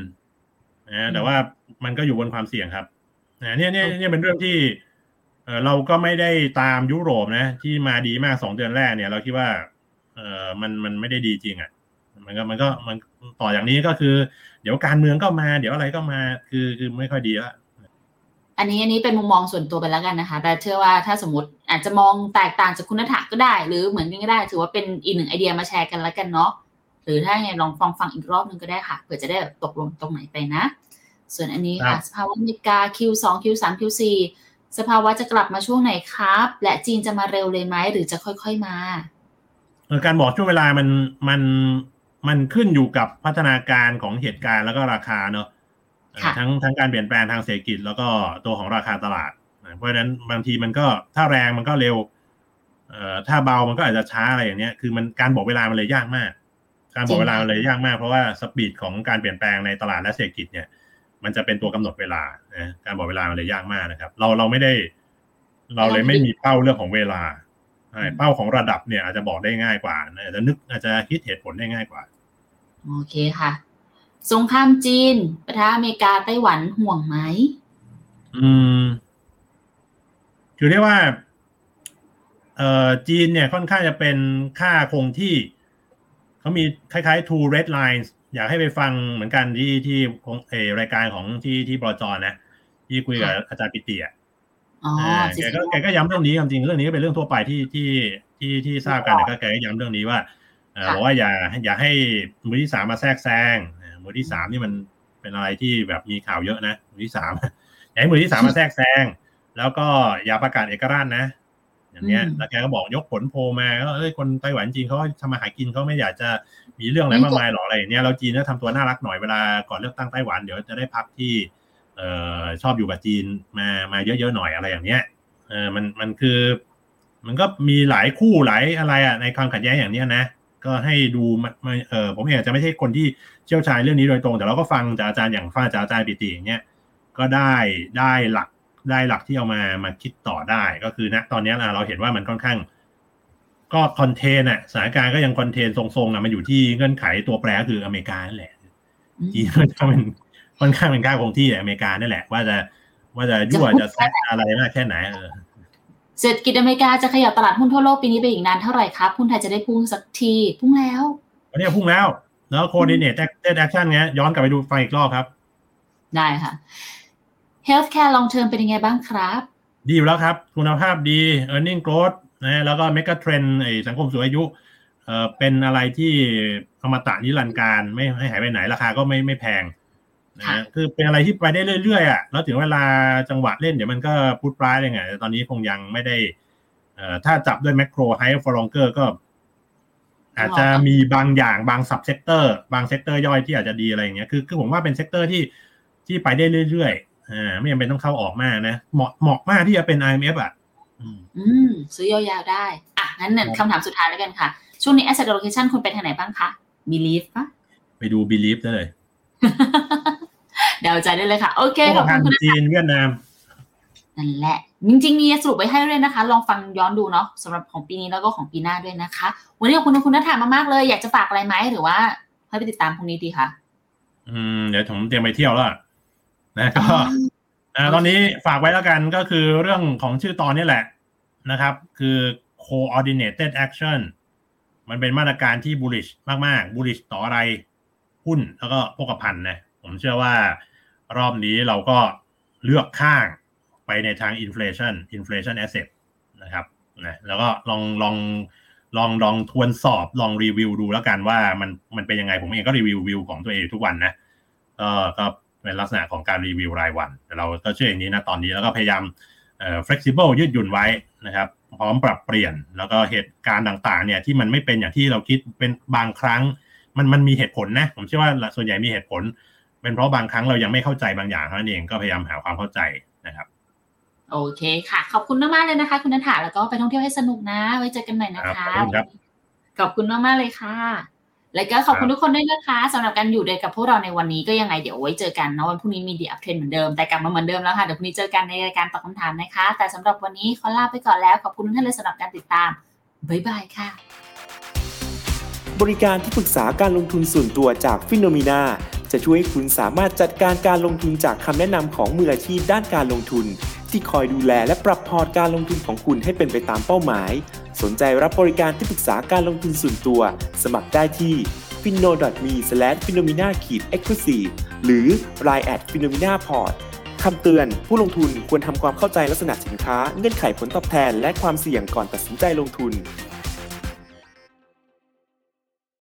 Speaker 3: นะแต่ว่ามันก็อยู่บนความเสี่ยงครับนะเนี่ยเนี่ยเนี่ยเป็นเรื่องที่ เออเราก็ไม่ได้ตามยุโรปนะ ที่มาดีมากสองเดือนแรกเนี่ย เราคิดว่า เออมันมันไม่ได้ดีจริงอะ่ะ มันก็มันก็มันต่ออย่างนี้ก็คือ เดี๋ยวการเมืองก็มา เดี๋ยวอะไรก็มาคือคือไม่ค่อยดีละ
Speaker 2: อันนี้อันนี้เป็นมุมมองส่วนตัวไปแล้วกันนะคะ แต่เชื่อว่าถ้าสมมติอาจจะมองแตกต่างจากคุณนัทธะก็ได้ หรือเหมือนกันก็ได้ ถือว่าเป็นอีกหนึ่งไอเดียมาแชร์กันแล้วกันเนาะหรือถ้าไงลองฟังฟังอีกรอบนึงก็ได้ค่ะเผื่อจะได้แบบตกลงตรงไหนไปนะ ส่วนอันนี้ค่ะสภาวะอเมริกา Q2 Q3 Q4 สภาวะจะกลับมาช่วงไหนครับ และจีนจะมาเร็วเลยไหมหรือจะค่อยๆมา
Speaker 3: เออการบอกช่วงเวลามันมันมันขึ้นอยู่กับพัฒนาการของเหตุการณ์แล้วก็ราคาเนอะเอ่อ
Speaker 2: ค่ะ
Speaker 3: ทั้งทั้งการเปลี่ยนแปลงทางเศรษฐกิจ แล้วก็ตัวของราคาตลาดนะเพราะฉะนั้นบางทีมันก็ถ้าแรงมันก็เร็วเอ่อถ้าเบามันก็อาจจะช้าอะไรอย่างเนี้ยคือมันการบอกเวลามันเลยยากมาก การบอกเวลามันเลยยากมากเพราะว่าสปีดของการเปลี่ยนแปลงในตลาดและเศรษฐกิจเนี่ย มันจะเป็นตัวกำหนดเวลานะการบอกเวลามันเลยยากมากนะครับ เราเราไม่ได้ เราเลยไม่มีเป้าเรื่องของเวลาใช่เป้าของระดับเนี่ยอาจจะบอกได้ง่ายกว่าอาจจะนึกอาจจะคิดเหตุผลได้ง่ายกว่า
Speaker 2: โอเคค่ะ สงครามจีนประทะอเมริกาไต้หวันห่วงไหม
Speaker 3: อืมคือเรียกว่าเอ่อจีนเนี่ยค่อนข้างจะเป็นค่าคงที่เขามีคล้ายๆ two red lines อยากให้ไปฟังเหมือนกันที่ที่ของเออรายการของที่ที่บรจนะที่คุยกับอาจารย์ปิติอะ
Speaker 2: อ๋อ
Speaker 3: อ่า
Speaker 2: สิ
Speaker 3: แกก็แกก็ย้ำเรื่องนี้ความจริงเรื่องนี้ก็เป็นเรื่องทั่วไปที่ที่ที่ที่ทราบกันแต่ก็แกก็ย้ำเรื่องนี้ว่าเอ่อบอกว่าอย่าอย่าให้มือที่สามมาแทรกแซงอ่ามือที่สามนี่มันเป็นอะไรที่แบบมีข่าวเยอะนะมือที่สามอย่าให้มือที่สามมาแทรกแซงแล้วก็อย่าประกาศเอกราชนะ อย่างเนี้ยแล้วแกก็บอกยกผลโพลมาก็เอ้ยคนไต้หวันจริงเขาทำมาหากินเขาไม่อยากจะมีเรื่องอะไรมากมายหรอกอะไรอย่างเนี้ยเราจีนก็ทำตัวน่ารักหน่อยเวลาก่อนเลือกตั้งไต้หวันเดี๋ยวจะได้พักที่เอ่อชอบอยู่กับจีนมามาเยอะๆหน่อยอะไรอย่างเนี้ยเออมันมันคือ มันก็มีหลายคู่หลายอะไรอะในความขัดแย้งอย่างเนี้ยนะก็ให้ดูเออผมเองอาจจะไม่ใช่คนที่เชี่ยวชาญเรื่องนี้โดยตรง แต่เราก็ฟังจากอาจารย์อย่างฟังจากอาจารย์ปิติอย่างเงี้ยก็ได้ได้หลัก ได้หลักที่เอามามาคิดต่อได้ ก็คือณตอนนี้เราเห็นว่ามันค่อนข้าง ก็คอนเทนอะสถานการณ์ก็ยังคอนเทนทรงๆอะมันอยู่ที่เงื่อนไขตัวแปรก็คืออเมริกานั่นแหละจีนมันก็เป็นค่อนข้างเป็นค่าคงที่อเมริกานั่นแหละ ว่าจะว่าจะยั่วจะแซะอะไรมากแค่ไหนเออ
Speaker 2: เศรษฐกิจอเมริกาจะขยับตลาดหุ้นทั่วโลกปีนี้ไปอีกนานเท่าไหร่ครับหุ้นไทยจะได้พุ่งสักทีพุ่งแล้ว
Speaker 3: วันนี้พุ่งแล้ว แล้ว coordinated action เงี้ยย้อนกลับไปดูฟังอีกรอบครับ
Speaker 2: ได้ค่ะ Healthcare long term เป็นยังไงบ้างครับ
Speaker 3: ดีอยู่แล้วครับ คุณภาพดี e a r n i n g growth นะแล้วก็ mega trend ไอ้สังคมสูงอายุเอ่อเป็นอะไรที่อมตะนิรันดร์การไม่ให้หายไปไหนราคาก็ไม่ไม่แพงนะคือเป็นอะไรที่ไปได้เรื่อยๆอะแล้วถึงเวลาจังหวะเล่นเดี๋ยวมันก็พูดปลายเลยไงแต่ตอนนี้คงยังไม่ได้เอ่อถ้าจับด้วย macro high for longer ก็ อาจจะมีบางอย่างบาง sub sector บาง sector ย่อยที่อาจจะดีอะไรอย่างเงี้ยคือคือผมว่าเป็น sector ที่ที่ไปได้เรื่อยๆ อ่าไม่จำเป็นต้องเข้าออกมากนะเหมาะเหมาะมากที่จะเป็น RMF อะ
Speaker 2: อืมซื้อยาวๆได้ อะ งั้นหนึ่งคำถามสุดท้ายแล้วกันค่ะ ช่วงนี้ asset allocation คุณไปทางไหนบ้างคะ believe ปะ
Speaker 3: ไปดู believe ได้เลย
Speaker 2: เดาใจได้เลยค่ะ โอเคขอบ
Speaker 3: ทา
Speaker 2: คุ
Speaker 3: ง
Speaker 2: ณคุณ
Speaker 3: จีนเวียดนาม
Speaker 2: นั่นแหละ จริงๆ มีสรุปไว้ให้ด้วยนะคะ ลองฟังย้อนดูเนาะสำหรับของปีนี้แล้วก็ของปีหน้าด้วยนะคะ วันนี้ขอบคุณคุณนัทธามากๆเลย อยากจะฝากอะไรไหมหรือว่าให้ไปติดตามพรุ่งนี้ดีคะ
Speaker 3: อืมเดี๋ยวผมเตรียมไปเที่ยวแล้ว นะก็อ่าตอนนี้ฝากไว้แล้วกันก็คือเรื่องของชื่อตอนนี้แหละนะครับ คือ coordinated action มันเป็นมาตรการที่ bullish มาก ๆ bullish ต่ออะไร หุ้นแล้วก็พวกพันธ์นะผมเชื่อว่ารอบนี้เราก็เลือกข้างไปในทาง inflation inflation asset นะครับนะแล้วก็ลองลองลองลองทวนสอบลองรีวิวดูแล้วกันว่ามันมันเป็นยังไงผมเองก็รีวิววิวของตัวเองทุกวันนะก็ก็ เป็นลักษณะของการรีวิวรายวันแต่เราก็เชื่ออย่างนี้นะตอนนี้แล้วก็พยายามเอ่อ flexible ยืดหยุ่นไว้นะครับ พร้อมปรับเปลี่ยนแล้วก็เหตุการณ์ต่างๆเนี่ยที่มันไม่เป็นอย่างที่เราคิดเป็นบางครั้ง มันมันมีเหตุผลนะผมเชื่อว่าส่วนใหญ่มีเหตุผล เป็นเพราะบางครั้งเรายังไม่เข้าใจบางอย่างเท่านั้นเองก็พยายามหาความเข้าใจนะครับ
Speaker 2: โอเคค่ะ ขอบคุณมากๆเลยนะคะ คุณนัทธาแล้วก็ไปท่องเที่ยวให้สนุกนะ ไว้เจอกันใหม่นะ
Speaker 3: ครั
Speaker 2: คะ
Speaker 3: บขอบคุณครับ
Speaker 2: ขอบคุณมากๆเลยค่ะ แล้วก็ขอบคุณทุกคนด้วยนะคะสำหรับการอยู่ด้วยกับพวกเราในวันนี้ก็ยังไงเดี๋ยวไว้เจอกันเนาะวันพรุ่งนี้มี The Uptrend เหมือนเดิมแต่กลับมาเหมือนเดิมแล้วค่ะเดี๋ยวพรุ่งนี้เจอกันในรายการตอบคำถามนะคะ แต่สำหรับวันนี้ขอลาไปก่อนแล้วขอบคุณทุกท่านเลยสำหรับการติดตามบ๊ายบายค่ะ
Speaker 4: บริการที่ปรึกษาการลงทุนส่วนตัวจาก FINNOMENA จะช่วยให้คุณสามารถจัดการการลงทุนจากคำแนะนำของมืออาชีพด้านการลงทุน ที่คอยดูแลและปรับพอร์ตการลงทุนของคุณให้เป็นไปตามเป้าหมาย สนใจรับบริการที่ปรึกษาการลงทุนส่วนตัว สมัครได้ที่ f i n o m e f i n o m i n a e x c l u s i v e หรือ line at f i n o m i n a p o r t คำเตือน ผู้ลงทุนควรทำความเข้าใจลักษณะสินค้า เงื่อนไขผลตอบแทน และความเสี่ยงก่อนตัดสินใจลงทุน